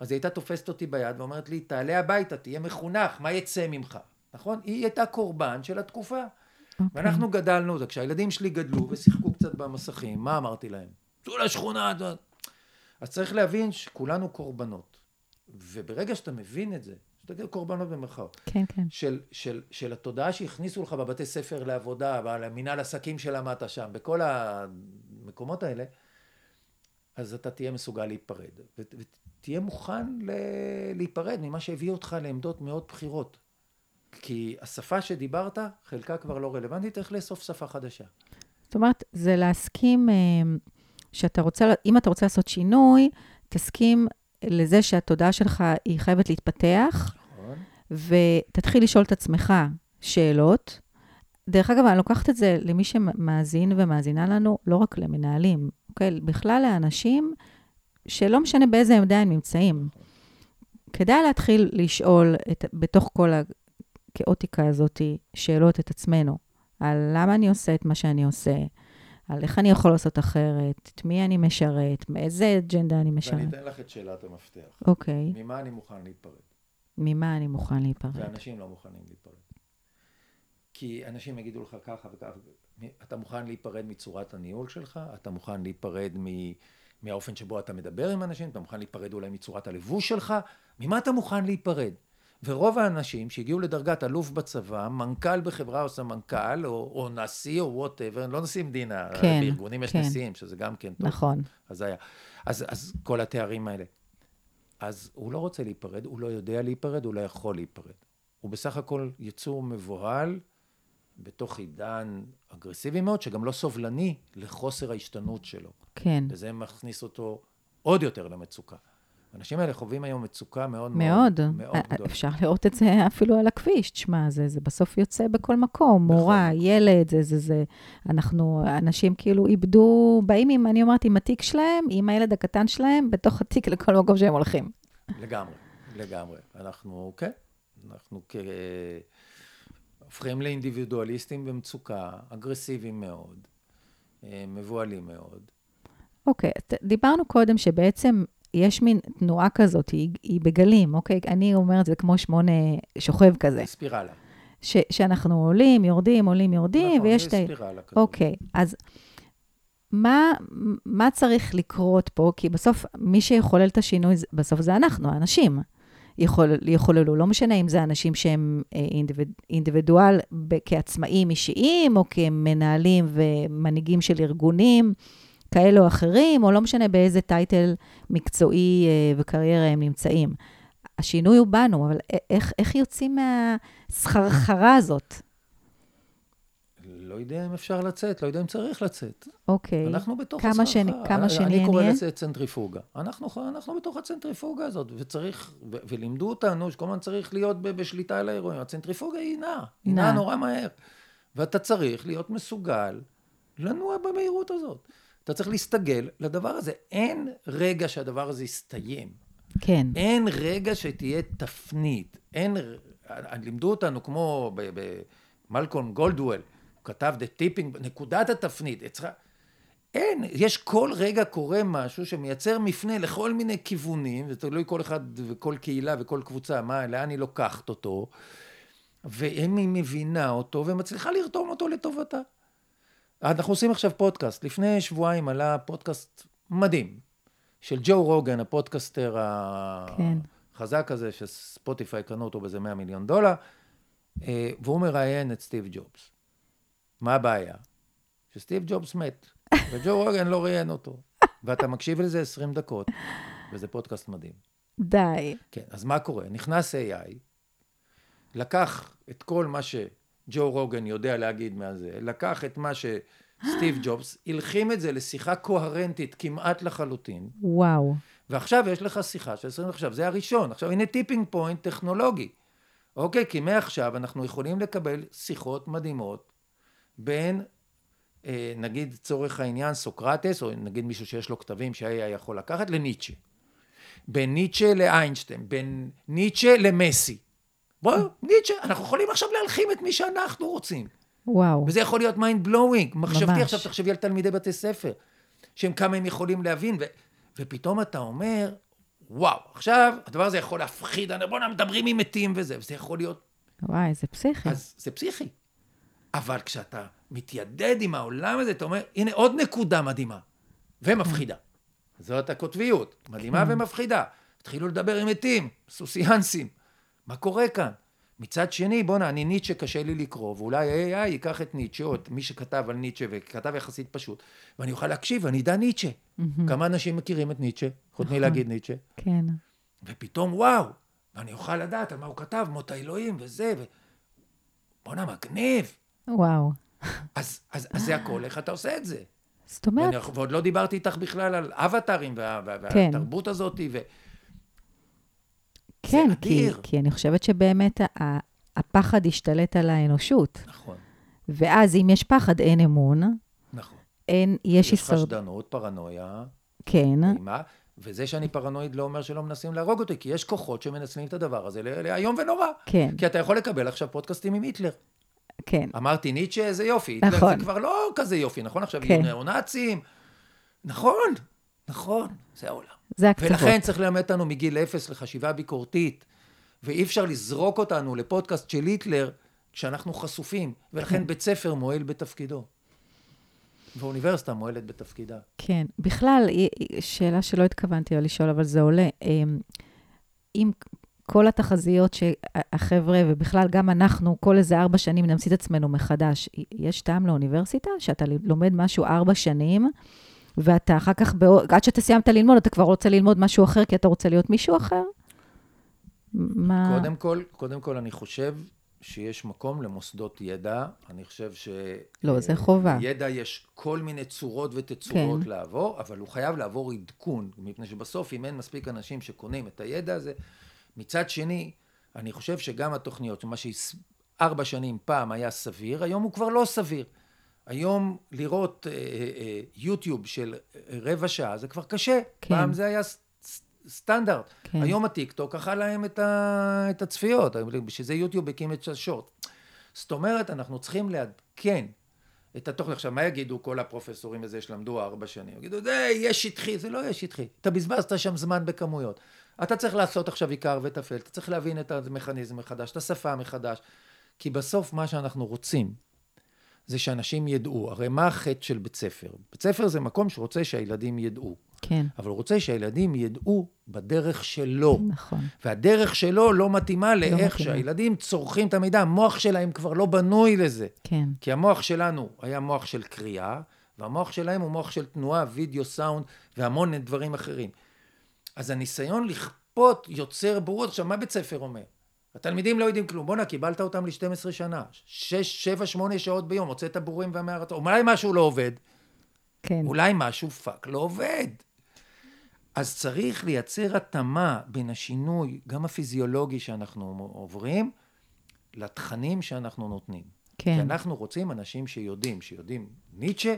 אז היא הייתה תופסת אותי ביד ואומרת לי, תעלה הביתה, תהיה מחונך, מה יצא ממך? נכון? היא הייתה קורבן של התקופה. Okay. אוקיי. ואנחנו גדלנו, וכשהילדים שלי גדלו ושיחקו קצת במסכים, מה אמרתי להם? צאו לשכונה. אז צריך להבין שכולנו קורבנות. וברגע שאתה מבין את זה, שתגיד קורבנות במרכאות, כן, כן. של, של, של התודעה שהכניסו לך בבתי ספר לעבודה, במנהל עסקים שלמדת שם, בכל המקומות האלה, אז אתה תהיה מסוגל להיפרד. ותהיה מוכן ל... להיפרד ממה שהביא אותך לעמדות מאוד בכירות. כי השפה שדיברת, חלקה כבר לא רלוונטית, צריך לאסוף שפה חדשה. זאת אומרת, זה להסכים אה, שאתה רוצה, אם אתה רוצה לעשות שינוי, תסכים לזה שהתודעה שלך היא חייבת להתפתח, נכון. ותתחיל לשאול את עצמך שאלות. דרך אגב, אני לוקחת את זה למי שמאזין ומאזינה לנו, לא רק למנהלים, אוקיי? בכלל לאנשים שלא משנה באיזה עמדה הם נמצאים. כדאי להתחיל לשאול את, בתוך כל הכאוטיקה הזאת שאלות את עצמנו, על למה אני עושה את מה שאני עושה, על איך אני יכול לעשות אחרת, את מי אני משרת, מאיזה אג'נדה אני משרת. ואני אתן לך את שאלת המפתח. אוקיי. ממה אני מוכן להיפרד? ממה אני מוכן להיפרד? ואנשים לא מוכנים להיפרד. כי אנשים יגידו לך ככה וככה, אתה מוכן להיפרד מצורת הניהול שלך, אתה מוכן להיפרד מ... מהאופן שבו אתה מדבר עם אנשים, אתה מוכן להיפרד אולי מצורת הלבוש שלך, ממה אתה מוכן להיפרד? ורוב האנשים שהגיעו לדרגת אלוף בצבא, מנכ"ל בחברה או סמנכ"ל, או, או נשיא או whatever, לא נשיא מדינה, כן, בארגונים יש כן. נשיאים, שזה גם כן טוב. נכון. אז היה. אז, אז כל התארים האלה. אז הוא לא רוצה להיפרד, הוא לא יודע להיפרד, הוא לא יכול להיפרד. הוא בסך הכל יצור מבוהל בתוך עידן אגרסיבי מאוד, שגם לא סובלני לחוסר ההשתנות שלו. כן. וזה מכניס אותו עוד יותר למצוקה. האנשים האלה חווים היום מצוקה מאוד מאוד. מאוד, מאוד. מאוד גדולה. אפשר לראות את זה אפילו על הכביש. תשמע, זה, זה בסוף יוצא בכל מקום. מורה, ילד, זה, זה, זה. אנחנו, אנשים כאילו איבדו, באים עם, אני אומרת, עם התיק שלהם, עם הילד הקטן שלהם, בתוך התיק לכל מקום שהם הולכים. לגמרי, לגמרי. אנחנו, כן, אנחנו כ... הופכים לאינדיבידואליסטים במצוקה, אגרסיביים מאוד. אה, מבוהלים מאוד. אוקיי, ת- דיברנו קודם שבעצם יש מין תנועה כזאת, היא, היא בגלים, אוקיי? אני אומרת, זה כמו שמונה שוכב כזה. זה ספירלה. ש, שאנחנו עולים, יורדים, עולים, יורדים, נכון, ויש זה את ה... ספירלה כזאת. אוקיי, אז מה, מה צריך לקרות פה? כי בסוף, מי שיחולל את השינוי, זה- בסוף זה אנחנו, האנשים. יכול, יחוללו, לא משנה אם זה אנשים שהם אה, אינדיביד, אינדיבידואל ב- כעצמאים אישיים, או כמנהלים ומנהיגים של ארגונים כאלה או אחרים, או לא משנה באיזה טייטל מקצועי אה, וקריירה הם נמצאים. השינוי הוא בנו, אבל איך, איך יוצאים מהסחרחרה הזאת? לא יודע אם אפשר לצאת, לא יודע אם צריך לצאת. אוקיי. אנחנו בתוך כמה הסחרחרה. שנ- כמה אני- שנהיה, אני קורא נהיה? לזה צנטריפוגה. אנחנו, אנחנו בתוך הצנטריפוגה הזאת, וצריך, ו- ולימדו אותנו שכל הזמן צריך להיות ב- בשליטה על האירועים. הצנטריפוגה היא נעה, היא. נעה נורא מהר. ואתה צריך להיות מסוגל לנוע במהירות הזאת. אתה צריך להסתגל לדבר הזה. אין רגע שהדבר הזה יסתיים. כן. אין רגע שתהיה תפנית. אין... לימדו אותנו כמו במלקום גולדוול, הוא כתב The Tipping, נקודת התפנית. צריכה... אין, יש כל רגע קורה משהו שמייצר מפנה לכל מיני כיוונים, זה תלוי כל אחד וכל קהילה וכל קבוצה, מה, לאן היא לוקחת אותו, ואם היא מבינה אותו ומצליחה לרתום אותו לטובתה. אנחנו עושים עכשיו פודקאסט. לפני שבועיים עלה פודקאסט מדהים, של ג'ו רוגן, הפודקאסטר כן. החזק הזה, שספוטיפיי קנו אותו באיזה 100 מיליון דולר, אה, והוא מראיין את סטיב ג'ובס. מה הבעיה? שסטיב ג'ובס מת, [LAUGHS] וג'ו רוגן לא ראיין אותו. ואתה מקשיב לזה 20 דקות, וזה פודקאסט מדהים. די. כן, אז מה קורה? נכנס AI, לקח את כל מה שג'ו רוגן יודע להגיד מהזה, לקח את מה שסטיב ג'ובס, הלחים את זה לשיחה קוהרנטית כמעט לחלוטין, וואו. ועכשיו יש לך שיחה של 20 עכשיו, זה הראשון. עכשיו, הנה tipping point טכנולוגי. אוקיי? כי מעכשיו אנחנו יכולים לקבל שיחות מדהימות בין, אה, נגיד, צורך העניין, סוקרטס, או נגיד מישהו שיש לו כתבים שה-AI יכול לקחת, לניטשה. בין ניטשה לאיינשטיין, בין ניטשה למסי. בואו, ניטשה, אנחנו יכולים עכשיו להחיות את מי שאנחנו רוצים. וואו. וזה יכול להיות mind blowing. מחשבתי. עכשיו, תחשבי על תלמידי בתי ספר, שהם כמה הם יכולים להבין, ו, ופתאום אתה אומר, וואו, עכשיו הדבר הזה יכול להפחיד, בוא'נה, מדברים עם מתים וזה, וזה יכול להיות, וואי, זה פסיכי. אז זה פסיכי. אבל כשאתה מתיידד עם העולם הזה, אתה אומר, הנה עוד נקודה מדהימה ומפחידה. זאת הקוטביות, מדהימה כן. ומפחידה. התחילו לדבר עם מתים, סוסיאנסים. מה קורה כאן? מצד שני, בואנה, אני ניטשה קשה לי לקרוא, ואולי AI ייקח את ניטשה, או את מי שכתב על ניטשה, וכתב יחסית פשוט, ואני אוכל להקשיב, ואני אדע ניטשה. כמה אנשים מכירים את ניטשה, חוץ נכון. מלהגיד ניטשה? כן. ופתאום, וואו, ואני אוכל לדעת על מה הוא כתב, מות האלוהים וזה, ו... בואנה, מגניב. וואו. אז, אז, אז זה הכל, איך אתה עושה את זה? זאת אומרת, ואני, ועוד לא דיברתי איתך בכלל על אבטארים וה, וה, כן. והתרבות הזאת, ו... כן, כי. כי אני חושבת שבאמת ה- הפחד השתלט על האנושות. נכון, ואז אם יש פחד, אין אמון, נכון. אין, יש יש הישרד... חשדנות, פרנויה, כן, אימה, וזה שאני פרנואיד לא אומר שלא מנסים להרוג אותי, כי יש כוחות שמנצלים את הדבר הזה לאיום ונורא. כן, כי אתה יכול לקבל עכשיו פודקאסטים עם היטלר. כן. אמרתי ניטשה, איזה יופי. היטלר נכון. זה כבר לא כזה יופי, נכון? עכשיו כן. יהיו ניאו-נאצים. נכון, נכון, זה העולם. זה הקצוות. ולכן צריך ללמד אותנו מגיל אפס לחשיבה ביקורתית, ואי אפשר לזרוק אותנו לפודקאסט של היטלר כשאנחנו חשופים, ולכן כן. בית ספר מועל בתפקידו. ואוניברסיטה מועלת בתפקידה. כן. בכלל, שאלה שלא התכוונתי לשאול, אבל זה עולה. אמ, אם כל התחזיות שהחבר'ה, ובכלל גם אנחנו, כל איזה ארבע שנים נמציא את עצמנו מחדש, יש טעם לאוניברסיטה? שאתה לומד משהו ארבע שנים, ואתה אחר כך, עד שאתה סיימת ללמוד, אתה כבר רוצה ללמוד משהו אחר, כי אתה רוצה להיות מישהו אחר? מה... קודם כל, קודם כל, אני חושב שיש מקום למוסדות ידע. אני חושב ש... לא, זה חובה. ידע יש כל מיני צורות ותצורות כן. לעבור, אבל הוא חייב לעבור עדכון, מפני שבסוף, אם אין מספיק אנשים שקונים את הידע הזה, מצד שני, אני חושב שגם התוכניות, מה שארבע שנים פעם היה סביר, היום הוא כבר לא סביר. היום לראות אה, אה, אה, יוטיוב של רבע שעה זה כבר קשה. כן. פעם זה היה סטנדרט. כן. היום הטיקטוק אכל להם את, ה, את הצפיות, בשביל זה יוטיוב הקים את השורט. זאת אומרת, אנחנו צריכים לעדכן את התוכן. עכשיו, מה יגידו כל הפרופסורים הזה שלמדו ארבע שנים? יגידו, זה יהיה שטחי, זה לא יהיה שטחי. אתה בזבזת שם זמן בכמויות. אתה צריך לעשות עכשיו עיקר וטפל, אתה צריך להבין את המכניזם מחדש, את השפה מחדש. כי בסוף מה שאנחנו רוצים, זה שאנשים ידעו. הרי מה החטא של בית ספר? בית ספר זה מקום שרוצה שהילדים ידעו. כן. אבל הוא רוצה שהילדים ידעו בדרך שלו. נכון. והדרך שלו לא מתאימה לאיך מתאימה. שהילדים צורכים את המידע. המוח שלהם כבר לא בנוי לזה. כן. כי המוח שלנו היה מוח של קריאה, והמוח שלהם הוא מוח של תנועה, וידאו, סאונד והמון דברים אחרים. אז הניסיון לכפות יוצר בורות. עכשיו, מה בית ספר אומר? התלמידים לא יודעים כלום. בואנה, קיבלת אותם ל-12 שנה. 6, 7, 8 שעות ביום, הוצאת בורים ועמי הארצות. אולי משהו לא עובד. כן. אולי משהו fuck לא עובד. אז צריך לייצר התאמה בין השינוי, גם הפיזיולוגי שאנחנו עוברים, לתכנים שאנחנו נותנים. כי כן. אנחנו רוצים אנשים שיודעים, שיודעים ניטשה,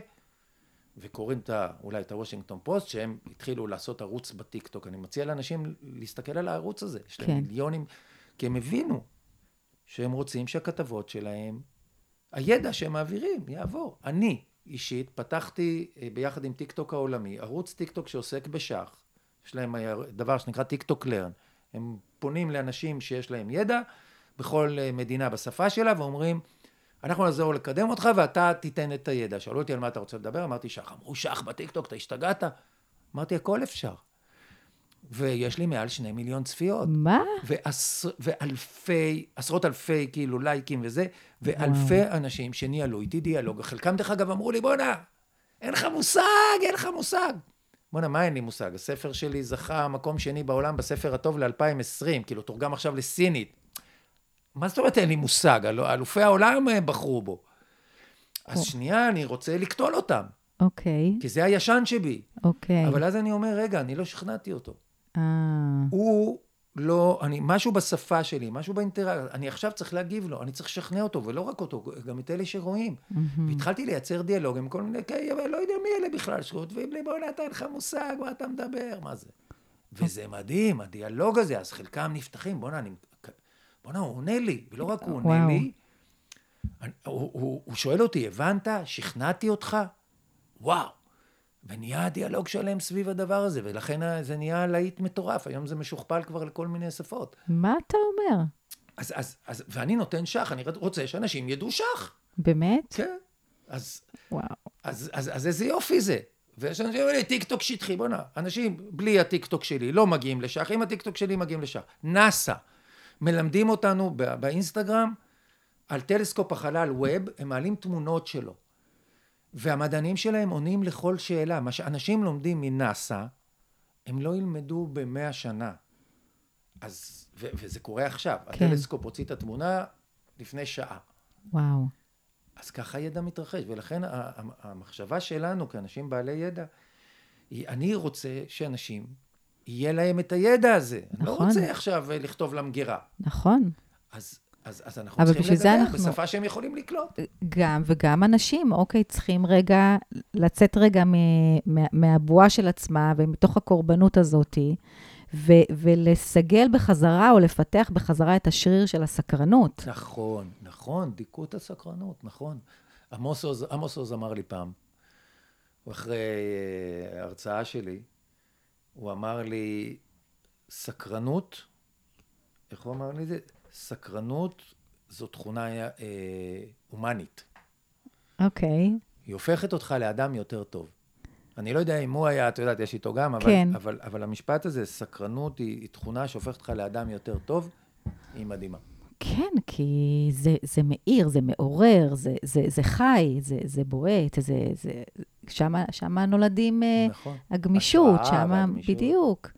וקוראים את ה, אולי את הוושינגטון פוסט, שהם התחילו לעשות ערוץ בטיקטוק. אני מציע לאנשים להסתכל על הערוץ הזה. יש להם כן. מיליונים, כי הם הבינו שהם רוצים שהכתבות שלהם, הידע שהם מעבירים יעבור. אני אישית פתחתי אה, ביחד עם טיקטוק העולמי, ערוץ טיקטוק שעוסק בשח. יש להם היה דבר שנקרא טיקטוק Learn. הם פונים לאנשים שיש להם ידע בכל אה, מדינה בשפה שלה ואומרים, אנחנו נעזור לקדם אותך ואתה תיתן את הידע. שאלו אותי על מה אתה רוצה לדבר, אמרתי שח. אמרו שח בטיקטוק, אתה השתגעת? אמרתי, הכל אפשר. ויש לי מעל שני מיליון צפיות. מה? ועש... ואלפי, עשרות אלפי כאילו לייקים וזה, ואלפי וואו. אנשים שניהלו איתי דיאלוג, חלקם דרך אגב אמרו לי, בואנה, אין לך מושג, אין לך מושג. בואנה, מה אין לי מושג? הספר שלי זכה מקום שני בעולם בספר הטוב ל-2020, כאילו תורגם עכשיו לסינית. מה זאת אומרת אין לי מושג? אל- אלופי העולם אה, בחרו בו. אז שנייה, אני רוצה לקטול אותם, אוקיי, כי זה הישן שבי. אוקיי. אבל אז אני אומר, רגע, אני לא שכנעתי אותו. אה, הוא לא, אני, משהו בשפה שלי, משהו באינטראקציה, אני עכשיו צריך להגיב לו, אני צריך לשכנע אותו, ולא רק אותו, גם את אלה שרואים. והתחלתי לייצר דיאלוג עם כל מיני לא יודע מי אלה בכלל, שכותבים לי, בוא'נה, אתה אין לך מושג, מה אתה מדבר, מה זה? וזה מדהים, הדיאלוג הזה, אז חלקם נפתחים, בוא'נה, אני... בוא'נה, הוא עונה לי, ולא רק הוא עונה. לי, אני, הוא, הוא, הוא שואל אותי, הבנת? שכנעתי אותך? וואו. ונהיה דיאלוג שלם סביב הדבר הזה, ולכן זה נהיה להיט מטורף. היום זה משוכפל כבר לכל מיני שפות. מה אתה אומר? אז, אז, אז, ואני נותן שח, אני רוצה שאנשים ידעו שח. באמת? כן. אז, וואו. אז, אז, אז איזה יופי זה. ויש אנשים שאומרים לי, טיקטוק שטחי, בוא'נה, אנשים בלי הטיקטוק שלי לא מגיעים לשח, עם הטיקטוק שלי מגיעים לשח. נאסא, מלמדים אותנו ב- באינסטגרם על טלסקופ החלל ווב, הם מעלים תמונות שלו. והמדענים שלהם עונים לכל שאלה. מה שאנשים לומדים מנאסא, הם לא ילמדו במאה שנה. אז, ו- וזה קורה עכשיו. כן. הטלסקופ הוציא את התמונה לפני שעה. וואו. אז ככה ידע מתרחש, ולכן המחשבה שלנו כאנשים בעלי ידע, היא אני רוצה שאנשים, יהיה להם את הידע הזה. אני לא נכון. רוצה עכשיו אה, לכתוב למגירה. נכון. אז, אז, אז אנחנו צריכים לדבר אנחנו- בשפה שהם יכולים לקלוט. גם, וגם אנשים, אוקיי, צריכים רגע, לצאת רגע מ, מה, מהבועה של עצמה ומתוך הקורבנות הזאתי, ו, ולסגל בחזרה או לפתח בחזרה את השריר של הסקרנות. נכון, נכון, דיכאו את הסקרנות, נכון. עמוס עוז, עמוס עוז אמר לי פעם, אחרי אה, הרצאה שלי, הוא אמר לי, סקרנות, איך הוא אמר לי את זה? סקרנות זו תכונה אה, הומנית. אוקיי, היא הופכת אותך לאדם יותר טוב. אני לא יודע אם הוא היה, את יודעת, יש איתו גם, אבל, כן. אבל, אבל המשפט הזה, סקרנות היא, היא תכונה שהופכת אותך לאדם יותר טוב, היא מדהימה. כן, כי זה, זה מאיר, זה מעורר, זה, זה, זה חי, זה, זה בועט, זה, זה, שמה, שמה נולדים אה, נכון. הגמישות, שמה. בדיוק.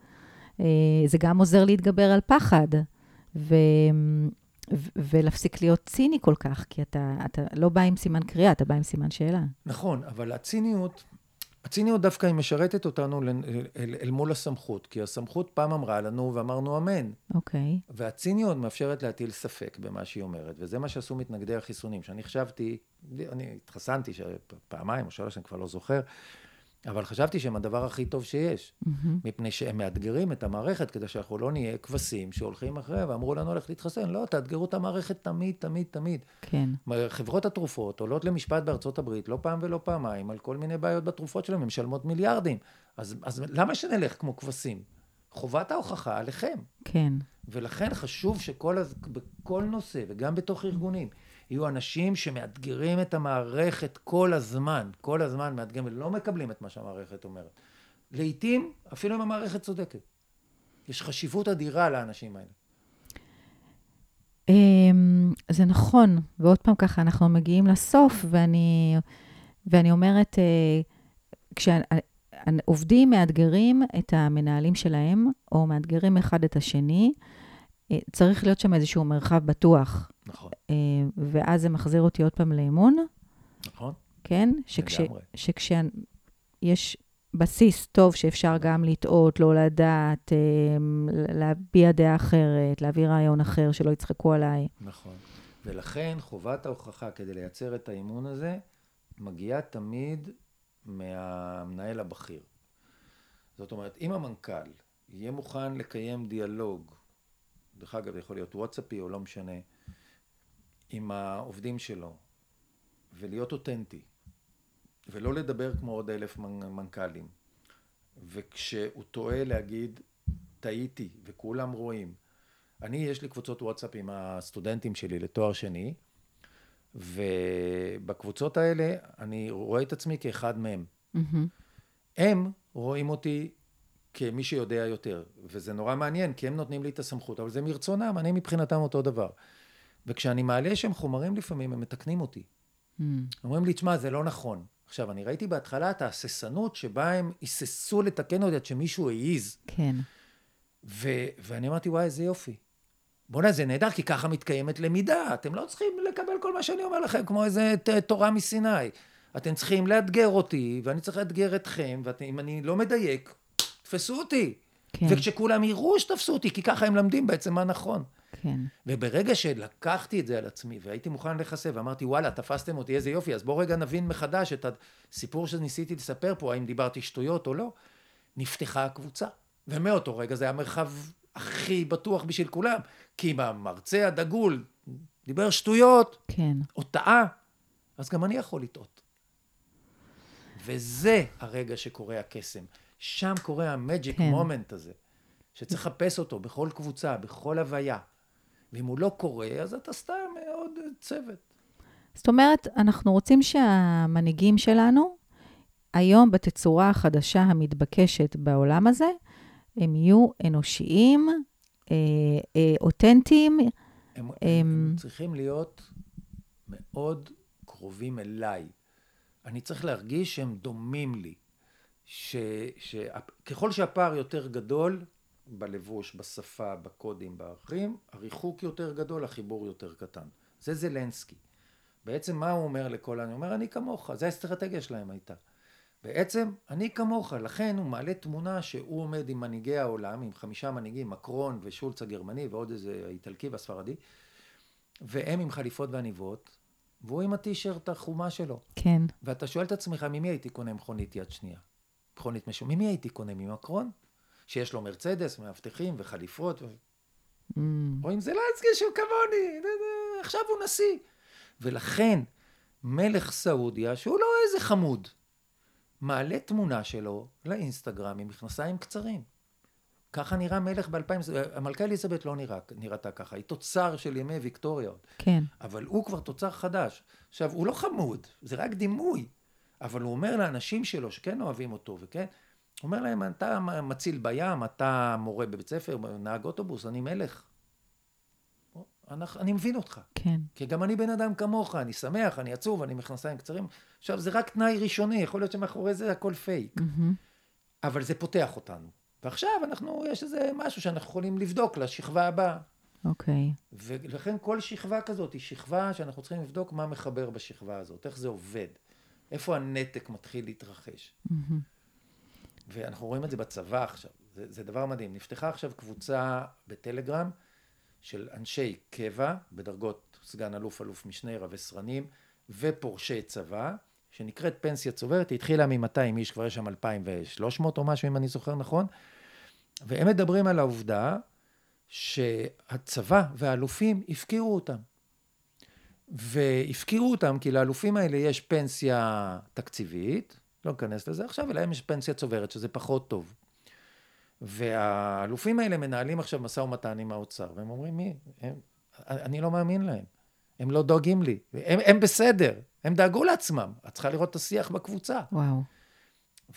אה, זה גם עוזר להתגבר על פחד, ו, ולהפסיק להיות ציני כל כך, כי אתה, אתה לא בא עם סימן קריאה, אתה בא עם סימן שאלה. נכון, אבל הציניות, הציניות דווקא היא משרתת אותנו אל, אל, אל מול הסמכות, כי הסמכות פעם אמרה לנו ואמרנו אמן, אוקיי, והציניות מאפשרת להטיל ספק במה שהיא אומרת, וזה מה שעשו מתנגדי החיסונים, שאני חשבתי, אני התחסנתי פעמיים או שלוש, אני כבר לא זוכר, אבל חשבתי שהם הדבר הכי טוב שיש, Mm-hmm. מפני שהם מאתגרים את המערכת כדי שאנחנו לא נהיה כבשים שהולכים אחריה ואמרו לנו ללכת להתחסן. לא, תאתגרו את המערכת תמיד, תמיד, תמיד. כן, חברות התרופות עולות למשפט בארצות הברית לא פעם ולא פעמיים על כל מיני בעיות בתרופות שלהם, הן משלמות מיליארדים. אז, אז למה שנלך כמו כבשים? חובת ההוכחה עליכם. כן. ולכן חשוב שכל, בכל נושא, וגם בתוך ארגונים, יהיו אנשים שמאתגרים את המערכת כל הזמן, כל הזמן מאתגרים, ולא מקבלים את מה שהמערכת אומרת. לעתים, אפילו אם המערכת צודקת. יש חשיבות אדירה לאנשים האלה. אמ, זה נכון, ועוד פעם ככה, אנחנו מגיעים לסוף, ואני, ואני אומרת, אה, כשעובדים מאתגרים את המנהלים שלהם, או מאתגרים אחד את השני, אה, צריך להיות שם איזשהו מרחב בטוח, נכון. אה, ואז זה מחזיר אותי עוד פעם לאמון, נכון? כן? שכש, לגמרי. שכשיש בסיס טוב שאפשר גם לטעות, לא לדעת, אה, להביע דעה אחרת, להביא רעיון אחר, שלא יצחקו עליי. נכון. ולכן חובת ההוכחה כדי לייצר את האמון הזה, מגיעה תמיד מהמנהל הבכיר. זאת אומרת, אם המנכ"ל יהיה מוכן לקיים דיאלוג, דרך אגב, יכול להיות וואטסאפי או לא משנה, עם העובדים שלו, ולהיות אותנטי, ולא לדבר כמו עוד אלף מנ- מנכ"לים, וכשהוא טועה להגיד, טעיתי, וכולם רואים. אני, יש לי קבוצות וואטסאפ עם הסטודנטים שלי לתואר שני, ובקבוצות האלה אני רואה את עצמי כאחד מהם. מהמם. הם רואים אותי כמי שיודע יותר, וזה נורא מעניין, כי הם נותנים לי את הסמכות, אבל זה מרצונם, אני מבחינתם אותו דבר. וכשאני מעלה שם חומרים לפעמים, הם מתקנים אותי. מהמם. אומרים לי, תשמע, זה לא נכון. עכשיו, אני ראיתי בהתחלה את ההססנות שבה הם היססו לתקן אותי עד שמישהו העז. כן, ו- ואני אמרתי, וואי, איזה יופי. בוא'נה, זה נהדר, כי ככה מתקיימת למידה. אתם לא צריכים לקבל כל מה שאני אומר לכם, כמו איזה תורה מסיני. אתם צריכים לאתגר אותי, ואני צריך לאתגר אתכם, ואם אני לא מדייק, תפסו אותי. כן, וכשכולם יראו שתפסו אותי, כי ככה הם למדים בעצם מה נכון. כן. וברגע שלקחתי את זה על עצמי, והייתי מוכן להיחשף, ואמרתי, וואלה, תפסתם אותי, איזה יופי, אז בואו רגע נבין מחדש את הסיפור שניסיתי לספר פה, האם דיברתי שטויות או לא, נפתחה הקבוצה. ומאותו רגע זה היה המרחב הכי בטוח בשביל כולם. כי אם המרצה הדגול דיבר שטויות, כן, או טעה, אז גם אני יכול לטעות. וזה הרגע שקורה הקסם. שם קורה המג'יק כן. מומנט הזה, שצריך לחפש אותו בכל קבוצה, בכל הוויה. ואם הוא לא קורה, אז אתה סתם עוד צוות. זאת אומרת, אנחנו רוצים שהמנהיגים שלנו, היום בתצורה החדשה המתבקשת בעולם הזה, הם יהיו אנושיים, אה, אה, אותנטיים, הם, הם, הם- הם צריכים להיות מאוד קרובים אליי. אני צריך להרגיש שהם דומים לי. ש, ש, ככל שהפער יותר גדול, בלבוש, בשפה, בקודים, בערכים, הריחוק יותר גדול, החיבור יותר קטן. זה זלנסקי. בעצם מה הוא אומר לכל אני אומר, אני כמוך, זו האסטרטגיה שלהם הייתה. בעצם, אני כמוך, לכן הוא מעלה תמונה שהוא עומד עם מנהיגי העולם, עם חמישה מנהיגים, מקרון ושולץ הגרמני ועוד איזה איטלקי והספרדי, והם עם חליפות ועניבות, והוא עם הטישרט החומה שלו. כן, ואתה שואל את עצמך, ממי הייתי קונה מכונית יד שנייה? מכונית משום, ממי הייתי קונה? ממקרון? שיש לו מרצדס, מאבטחים וחליפות, ו... mm, או עם זלנסקי שהוא כמוני, עכשיו הוא נשיא. ולכן, מלך סעודיה, שהוא לא איזה חמוד, מעלה תמונה שלו לאינסטגרם עם מכנסיים קצרים. ככה נראה מלך ב-2000, המלכה אליזבת לא נראה, נראתה ככה, היא תוצר של ימי ויקטוריה. כן, אבל הוא כבר תוצר חדש. עכשיו, הוא לא חמוד, זה רק דימוי. אבל הוא אומר לאנשים שלו, שכן אוהבים אותו, וכן, אומר להם, אתה מציל בים, אתה מורה בבית ספר, נהג אוטובוס, אני מלך. אנחנו, אני מבין אותך. כן, כי גם אני בן אדם כמוך, אני שמח, אני עצוב, אני מכנסיים קצרים. עכשיו, זה רק תנאי ראשוני, יכול להיות שמאחורי זה הכל פייק. מהמם, אבל זה פותח אותנו. ועכשיו אנחנו, יש איזה משהו שאנחנו יכולים לבדוק לשכבה הבאה. אוקיי, ולכן כל שכבה כזאת היא שכבה שאנחנו צריכים לבדוק מה מחבר בשכבה הזאת, איך זה עובד, איפה הנתק מתחיל להתרחש. מהמם, ואנחנו רואים את זה בצבא עכשיו, זה, זה דבר מדהים. נפתחה עכשיו קבוצה בטלגרם של אנשי קבע, בדרגות סגן אלוף, אלוף משנה, רבי סרנים, ופורשי צבא, שנקראת פנסיה צוברת, היא התחילה מ-200 איש, כבר יש שם 2,300 או משהו, אם אני זוכר נכון, והם מדברים על העובדה שהצבא והאלופים הפקירו אותם. והפקירו אותם כי לאלופים האלה יש פנסיה תקציבית, לא ניכנס לזה עכשיו, אלא יש פנסיה צוברת, שזה פחות טוב. והאלופים האלה מנהלים עכשיו משא ומתן עם האוצר, והם אומרים, מי? הם, אני לא מאמין להם. הם לא דואגים לי. הם, הם בסדר, הם דאגו לעצמם. את צריכה לראות את השיח בקבוצה. וואו.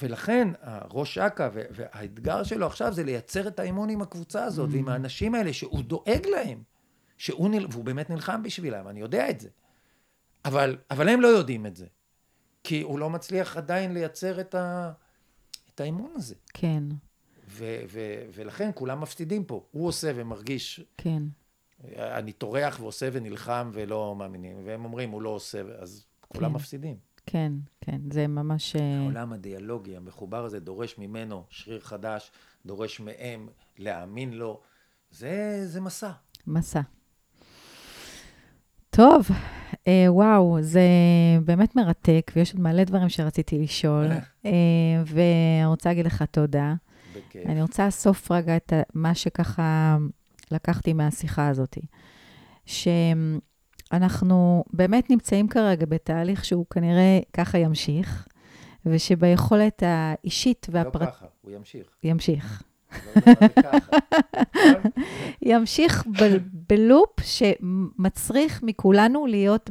ולכן ראש אכ"א והאתגר שלו עכשיו זה לייצר את האמון עם הקבוצה הזאת mm. ועם האנשים האלה שהוא דואג להם. שהוא נל... והוא באמת נלחם בשבילם, אני יודע את זה. אבל, אבל הם לא יודעים את זה. כי הוא לא מצליח עדיין לייצר את, ה... את האמון הזה. כן. ו- ו- ולכן כולם מפסידים פה. הוא עושה ומרגיש... כן. אני טורח ועושה ונלחם ולא מאמינים, והם אומרים, הוא לא עושה, אז כולם כן. מפסידים. כן, כן, זה ממש... אה, העולם הדיאלוגי המחובר הזה דורש ממנו שריר חדש, דורש מהם להאמין לו. זה, זה מסע. מסע. טוב, אה, וואו, זה באמת מרתק, ויש עוד מלא דברים שרציתי לשאול, אה, ואני רוצה להגיד לך תודה. בכיף. אני רוצה לאסוף רגע את מה שככה לקחתי מהשיחה הזאת. שאנחנו באמת נמצאים כרגע בתהליך שהוא כנראה ככה ימשיך, ושביכולת האישית והפרט... לא ככה, הוא ימשיך. ימשיך. [LAUGHS] ימשיך בלופ שמצריך מכולנו להיות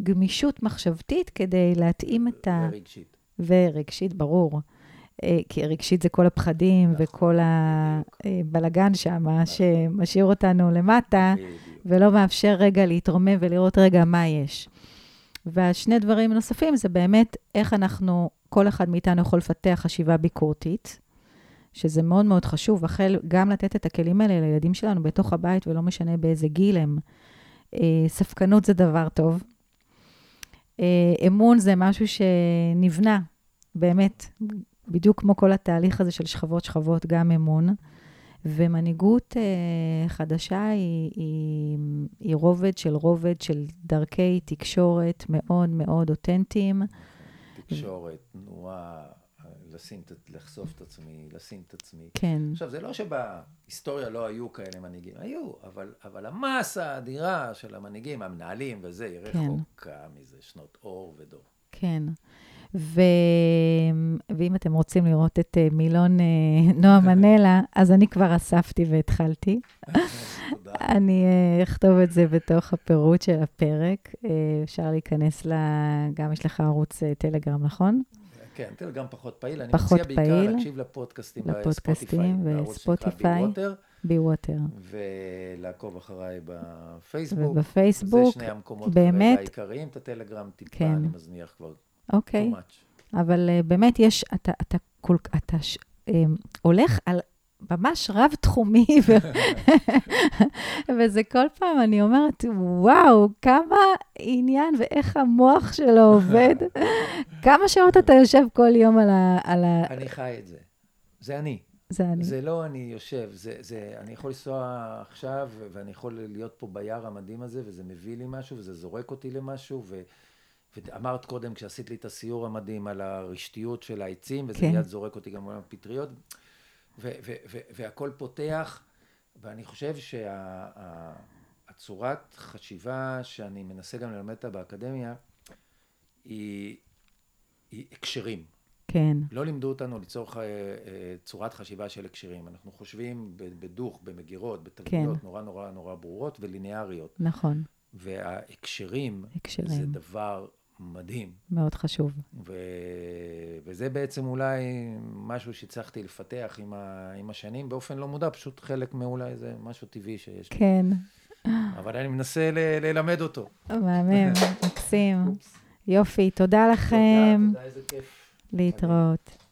בגמישות מחשבתית כדי להתאים את ה... ורגשית. ורגשית, ברור. אה, כי רגשית זה כל הפחדים נכון, וכל הבלגן שם, נכון. שמשאיר אותנו למטה, ולא מאפשר רגע להתרומם ולראות רגע מה יש. והשני דברים נוספים זה באמת איך אנחנו, כל אחד מאיתנו יכול לפתח חשיבה ביקורתית, שזה מאוד מאוד חשוב, החל גם לתת את הכלים האלה לילדים שלנו בתוך הבית, ולא משנה באיזה גיל הם. אה, ספקנות זה דבר טוב. אה, אמון זה משהו שנבנה, באמת, בדיוק כמו כל התהליך הזה של שכבות-שכבות, גם אמון. ומנהיגות אה, חדשה היא, היא, היא רובד של רובד של דרכי תקשורת מאוד מאוד אותנטיים. תקשורת, תנועה, לשים, לחשוף את עצמי, לשים את עצמי. כן. עכשיו, זה לא שבהיסטוריה לא היו כאלה מנהיגים, היו, אבל, אבל המסה האדירה של המנהיגים, המנהלים וזה, היא כן. רחוקה מזה שנות אור ודור. כן. ו... ואם אתם רוצים לראות את אה, מילון אה, נועה [LAUGHS] מנלה, אז אני כבר אספתי והתחלתי. [LAUGHS] אני אה, אכתוב את זה בתוך הפירוט של הפרק. אפשר להיכנס ל... גם יש לך ערוץ טלגרם, נכון? כן, טלגרם פחות פעיל. אני מציע בעיקר להקשיב לפודקאסטים לפודקאסטים וספוטיפיי. בי ווטר. ולעקוב אחריי בפייסבוק. ובפייסבוק, זה שני המקומות באמת, העיקריים. את הטלגרם טיפה כן. אני מזניח כבר. אוקיי. אבל uh, באמת יש, אתה, אתה, אתה, אתה ש, um, הולך על ממש רב-תחומי. [LAUGHS] וזה כל פעם, אני אומרת, וואו, כמה עניין ואיך המוח שלו עובד. [LAUGHS] כמה שעות אתה יושב כל יום על ה... על ה... אני חי את זה. זה אני. זה אני. זה לא אני יושב, זה, זה, אני יכול לנסוע עכשיו, ואני יכול להיות פה ביער המדהים הזה, וזה מביא לי משהו, וזה זורק אותי למשהו, ו... ואמרת קודם, כשעשית לי את הסיור המדהים על הרשתיות של העצים, וזה כן. מיד זורק אותי גם על הפטריות, והכל פותח, ואני חושב שהצורת חשיבה שאני מנסה גם ללמד אותה באקדמיה, היא, היא הקשרים. כן. לא לימדו אותנו ליצור אה, אה, צורת חשיבה של הקשרים. אנחנו חושבים בדוך, במגירות, בתבניות כן. נורא נורא נורא ברורות וליניאריות. נכון. וההקשרים, הקשרים. זה דבר מדהים. מאוד חשוב. ו... וזה בעצם אולי משהו שהצלחתי לפתח עם, ה... עם השנים, באופן לא מודע, פשוט חלק מאולי זה משהו טבעי שיש. כן. אבל אני מנסה ל... ללמד אותו. מהמם, [LAUGHS] מקסים. יופי, תודה לכם. תודה, תודה, איזה כיף. להתראות.